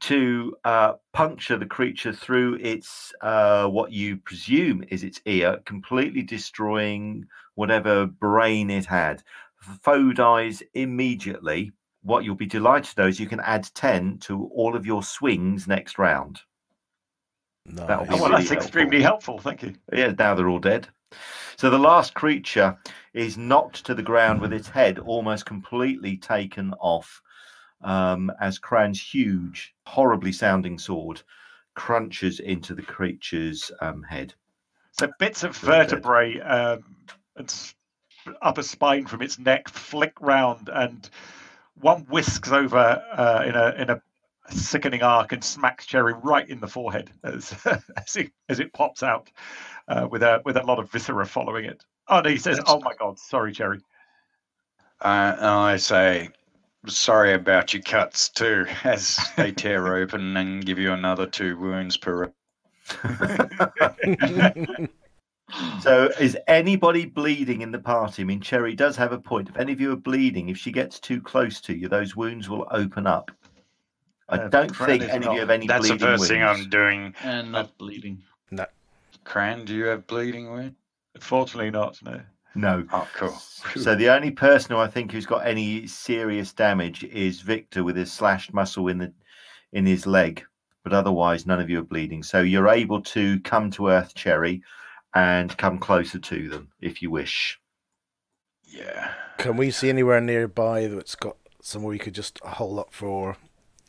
to uh, puncture the creature through its, uh, what you presume is its ear, completely destroying whatever brain it had. Foe dies immediately. What you'll be delighted to know is you can add 10 to all of your swings next round. That'll be Oh, well, really that's extremely helpful. Thank you. Yeah, now they're all dead. So the last creature is knocked to the ground with its head almost completely taken off. um, as Cran's huge, horribly sounding sword crunches into the creature's um, head. So bits of vertebrae um, and upper spine from its neck flick round, and one whisks over uh, in a in a sickening arc and smacks Cherry right in the forehead (laughs) as as it as it pops out uh, with a with a lot of viscera following it. Oh no, he says, "Oh my God, sorry, Cherry." Uh, and I say, sorry about your cuts too, (laughs) as they tear (laughs) open and give you another two wounds per. So, is anybody bleeding in the party? I mean, Cherry does have a point. If any of you are bleeding, if she gets too close to you, those wounds will open up. I Uh, don't think any of you have any That's the bleeding first thing wounds. I'm doing. And not bleeding. No. Cran, do you have bleeding wound? Fortunately, not. No. No. Oh, cool. (laughs) So the only person who I think who's got any serious damage is Victor with his slashed muscle in the in his leg, but otherwise none of you are bleeding. So you're able to come to Earth, Cherry, and come closer to them if you wish. Yeah. Can we see anywhere nearby that's got somewhere we could just hole up for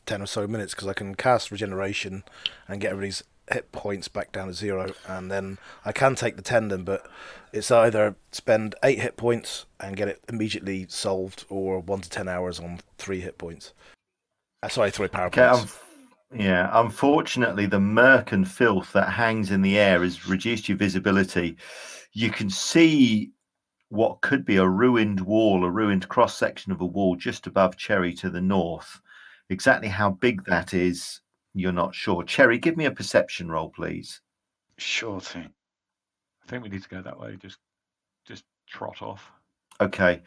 10 or so minutes? Because I can cast regeneration and get everybody's hit points back down to zero. And then I can take the tendon, but it's either spend eight hit points and get it immediately solved or one to 10 hours on three hit points. Uh, sorry, three power Okay, points. unf- yeah. Unfortunately, the murk and filth that hangs in the air has reduced your visibility. You can see what could be a ruined wall, a ruined cross section of a wall just above Cherry to the north. Exactly how big that is, you're not sure. Cherry, give me a perception roll, please. Sure thing. I think we need to go that way. Just just trot off. Okay.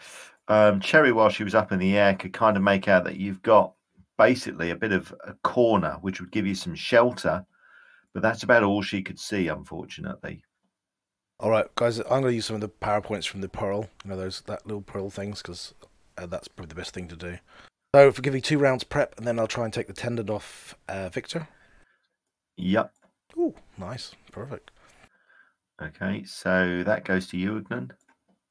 Um, Cherry, while she was up in the air, could kind of make out that you've got basically a bit of a corner, which would give you some shelter, but that's about all she could see, unfortunately. All right, guys, I'm going to use some of the powerpoints from the pearl. You know those that little pearl things because uh, that's probably the best thing to do. So, if we give you two rounds prep, and then I'll try and take the tendon off uh, Victor. Yep. Ooh, nice, perfect. Okay, so that goes to you, Ugnan.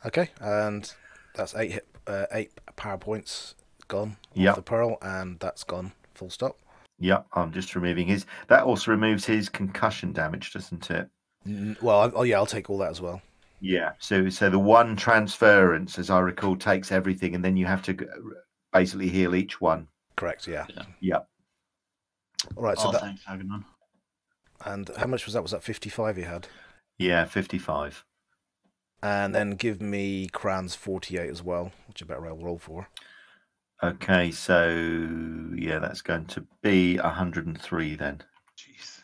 Okay, and that's eight hit, uh, eight power points gone. Yep. the pearl, and that's gone. Full stop. Yep, I'm just removing his. That also removes his concussion damage, doesn't it? Well, I, oh yeah, I'll take all that as well. Yeah. So, so the one transference, as I recall, takes everything, and then you have to basically heal each one. Correct. Yeah. Yeah. Yep. All right. So oh, that thanks, Aghanon. and how much was that? Was that fifty-five you had? Yeah, 55. And then give me Cran's forty-eight as well, which I better roll roll for. Okay, so yeah, that's going to be 103 then. Jeez.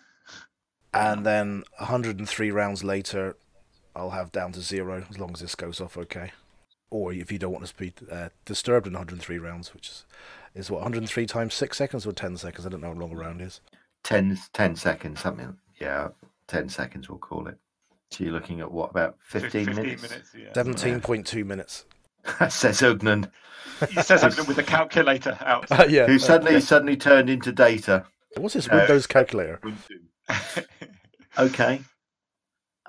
And then 103 rounds later, I'll have down to zero as long as this goes off okay. Or if you don't want us to be uh, disturbed in 103 rounds, which is, is what 103 times six seconds or 10 seconds. I don't know how long a round is. 10, 10 seconons, something. Yeah, 10 seconds, we'll call it. So you're looking at what, about 15, 15 minutes? minutes yeah. 17.2 minutes. (laughs) Says Ugnan, He says it with a calculator out. (laughs) yeah. who suddenly suddenly turned into data. What's this uh, Windows calculator? (laughs) Okay.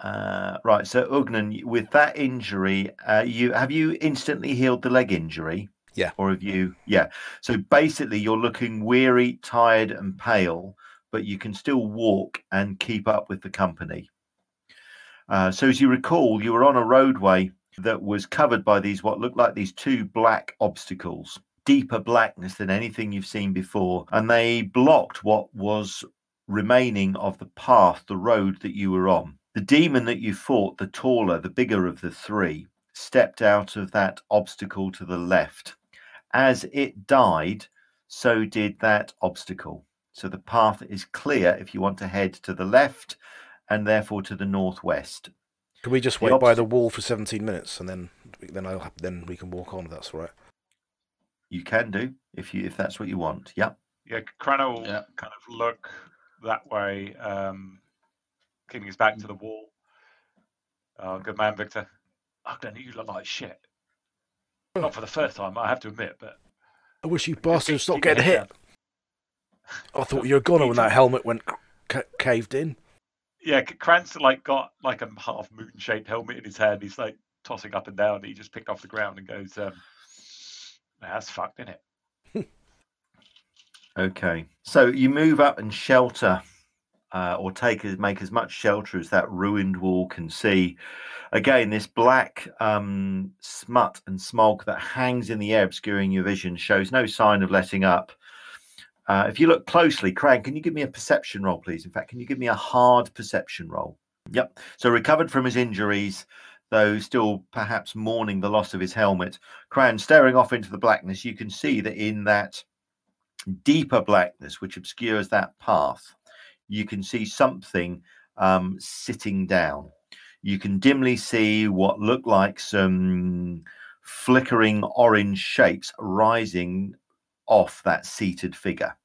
Uh, right, so Ugnan, with that injury, uh, you have you instantly healed the leg injury? Yeah. Or have you? Yeah. So basically, you're looking weary, tired, and pale, but you can still walk and keep up with the company. Uh, so, as you recall, you were on a roadway that was covered by these what looked like these two black obstacles, deeper blackness than anything you've seen before, and they blocked what was remaining of the path, the road that you were on. The demon that you fought, the taller, the bigger of the three, stepped out of that obstacle to the left. As it died, so did that obstacle. So the path is clear if you want to head to the left and therefore to the northwest. Can we just The wait by the wall for 17 minutes and then then I'll ha- then we can walk on if that's all right. You can do if you if that's what you want. Yep. Yeah, Crano will Yeah. kind of look that way, um, keeping his back to the wall. Oh, good man, Victor. Oh, then you look like shit. Not for the first time, I have to admit, but I wish you (laughs) keep- bastards stopped getting hit. down. I thought you were gonna (laughs) when that helmet went ca- caved in. Yeah, C- Cran's like got like a half moon-shaped helmet in his hand. He's like tossing up and down. He just picked off the ground and goes, um, "That's fucked, isn't it?" (laughs) Okay. So you move up and shelter, uh, or take as make as much shelter as that ruined wall can see. Again, this black um, smut and smog that hangs in the air, obscuring your vision, shows no sign of letting up. Uh, if you look closely, Craig, can you give me a perception roll, please? In fact, can you give me a hard perception roll? Yep. So recovered from his injuries, though still perhaps mourning the loss of his helmet, Cran staring off into the blackness, you can see that in that deeper blackness which obscures that path, you can see something um, sitting down. You can dimly see what look like some flickering orange shapes rising off that seated figure.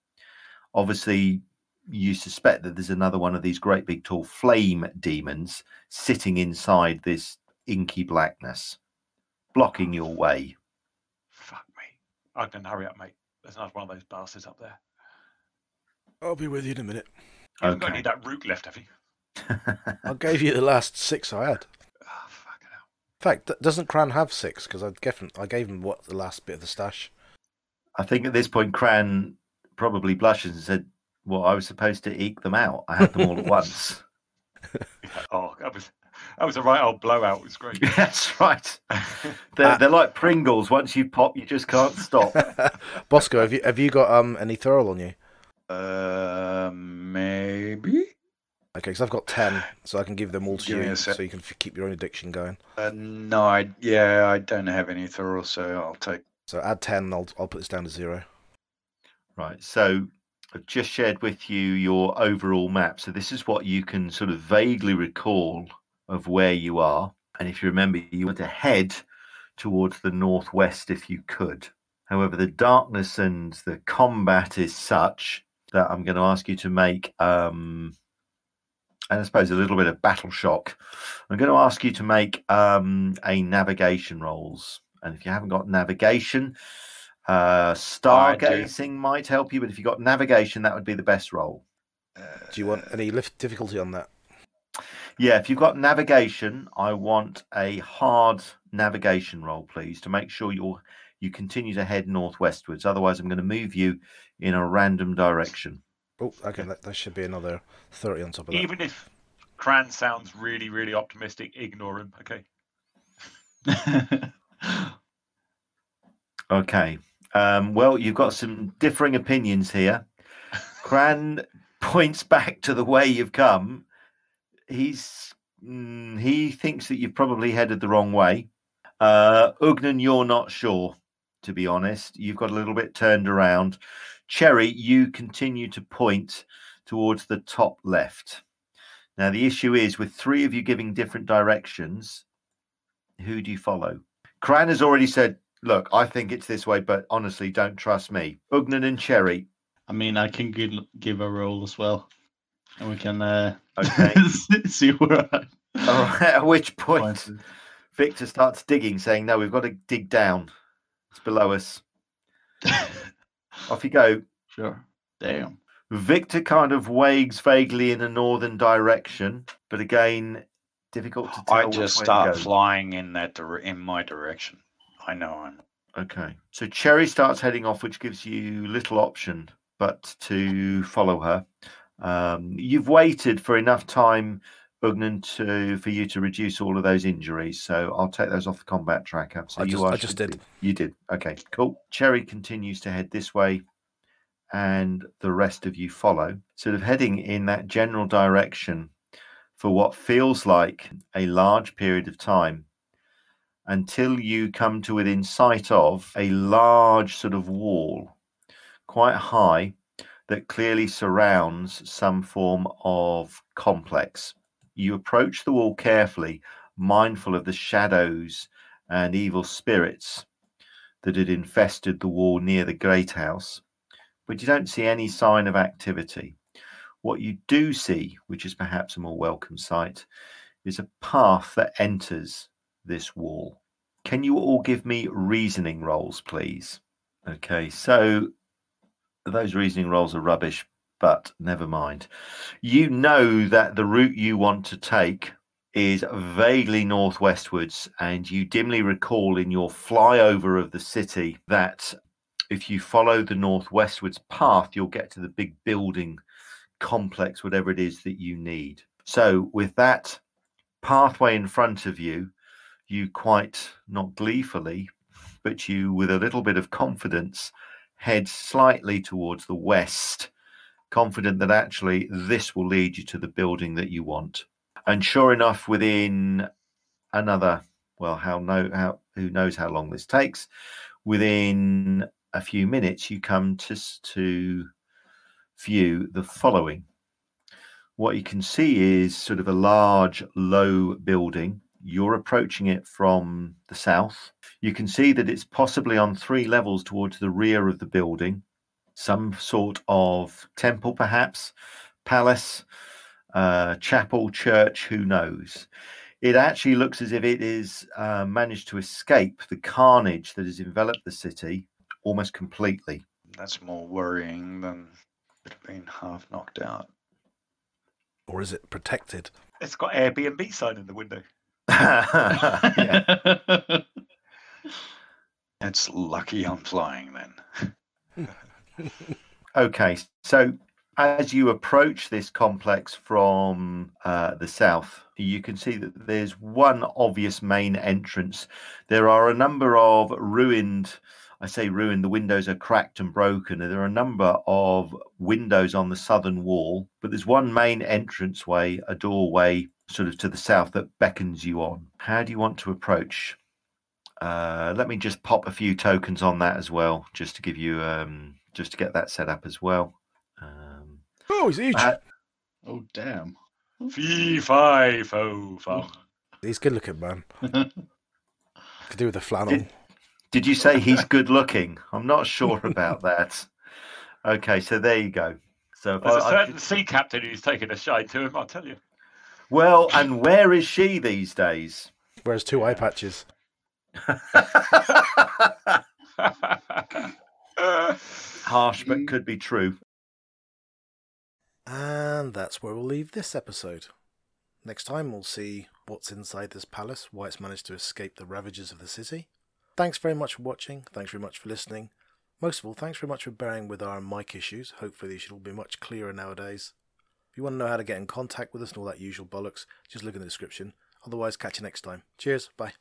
Obviously, you suspect that there's another one of these great big tall flame demons sitting inside this inky blackness, blocking your way. Fuck me. I can hurry up, mate. There's another one of those bastards up there. I'll be with you in a minute. You haven't got any of that root left, have you? (laughs) I gave you the last six I had. Oh, fucking hell. In fact, doesn't Cran have six? Because I gave him, I gave him what the last bit of the stash. I think at this point, Cran probably blushes and said, Well, I was supposed to eke them out. I had them all at (laughs) once. (laughs) Oh, that was that was a right old blowout. It was great. That's right. They're, they're like Pringles. Once you pop, you just can't stop. Bosco, have you have you got um any thorough on you? Uh, maybe. Okay, because I've got ten, so I can give them all to Give you, so you can f- keep your own addiction going. Uh, no, I yeah, I don't have any thorough, so I'll take. So add ten, and I'll I'll put this down to zero. Right. So I've just shared with you your overall map. So this is what you can sort of vaguely recall of where you are. And if you remember, you want to head towards the northwest if you could. However, the darkness and the combat is such that I'm going to ask you to make, um, and I suppose a little bit of battle shock. I'm going to ask you to make um, a navigation rolls. And if you haven't got navigation, uh, stargazing might help you, but if you got navigation, that would be the best roll. Uh, Do you want any lift difficulty on that? Yeah, if you've got navigation, I want a hard navigation roll, please, to make sure you're you continue to head northwestwards. Otherwise, I'm going to move you in a random direction. Oh, okay, that, that should be another thirty on top of that. Even if Cran sounds really, really optimistic, ignore him. Okay. (laughs) Okay. Um, well, you've got some differing opinions here. Cran (laughs) points back to the way you've come. He's mm, he thinks that you've probably headed the wrong way. Uh, Ugnan, you're not sure, to be honest. You've got a little bit turned around. Cherry, you continue to point towards the top left. Now, the issue is with three of you giving different directions, who do you follow? Cran has already said, Look, I think it's this way, but honestly, don't trust me. Ugnan and Cherry. I mean, I can give, give a roll as well, and we can uh, Okay. (laughs) see where I (laughs) right. At which point. Victor starts digging, saying, No, we've got to dig down. It's below us. Off you go. Sure. Damn. Victor kind of wags vaguely in a northern direction, but again, difficult to tell. I just start flying in that dire- in my direction. I know I'm. Okay. So Cherry starts heading off, which gives you little option but to follow her. Um, you've waited for enough time, Ugnan, to for you to reduce all of those injuries. So I'll take those off the combat tracker. So I you just- are I just did. be- You did. Okay, cool. Cherry continues to head this way, and the rest of you follow, sort of heading in that general direction for what feels like a large period of time until you come to within sight of a large sort of wall, quite high, that clearly surrounds some form of complex. You approach the wall carefully, mindful of the shadows and evil spirits that had infested the wall near the great house, but you don't see any sign of activity. What you do see, which is perhaps a more welcome sight, is a path that enters this wall. Can you all give me reasoning rolls, please? Okay, so those reasoning rolls are rubbish, but never mind. You know that the route you want to take is vaguely northwestwards, and you dimly recall in your flyover of the city that if you follow the northwestwards path, you'll get to the big building complex, whatever it is that you need. So, with that pathway in front of you, you quite not gleefully, but you with a little bit of confidence head slightly towards the west, confident that actually this will lead you to the building that you want. And sure enough, within another, well, how no, how who knows how long this takes, within a few minutes, you come to to view the following. What you can see is sort of a large, low building. You're approaching it from the south. You can see that it's possibly on three levels towards the rear of the building, some sort of temple, perhaps, palace, uh, chapel, church, who knows. It actually looks as if it is uh, managed to escape the carnage that has enveloped the city almost completely. That's more worrying than it being half knocked out. Or is it protected? It's got Airbnb sign in the window. (laughs) (laughs) Yeah. It's lucky I'm flying then. (laughs) Okay, so as you approach this complex from uh, the south, you can see that there's one obvious main entrance. There are a number of ruined, I say ruined, the windows are cracked and broken, and there are a number of windows on the southern wall, but there's one main entranceway, a doorway sort of to the south that beckons you on. How do you want to approach? Uh, let me just pop a few tokens on that as well, just to give you, um, just to get that set up as well. Um, Oh, he's huge. uh, Oh damn. Fee fi fo fum. he's good looking, man. (laughs) To do with the flannel. Did- Did you say he's good looking? I'm not sure about (laughs) that. Okay, so there you go. So There's a I- I- certain sea captain who's taken a shine to him, I'll tell you. well, and where is she these days? Wears two eye patches. (laughs) Harsh, but mm. could be true. And that's where we'll leave this episode. Next time, we'll see what's inside this palace, why it's managed to escape the ravages of the city. Thanks very much for watching. Thanks very much for listening. Most of all, thanks very much for bearing with our mic issues. Hopefully, these should all be much clearer nowadays. If you want to know how to get in contact with us and all that usual bollocks, just look in the description. Otherwise, catch you next time. Cheers. Bye.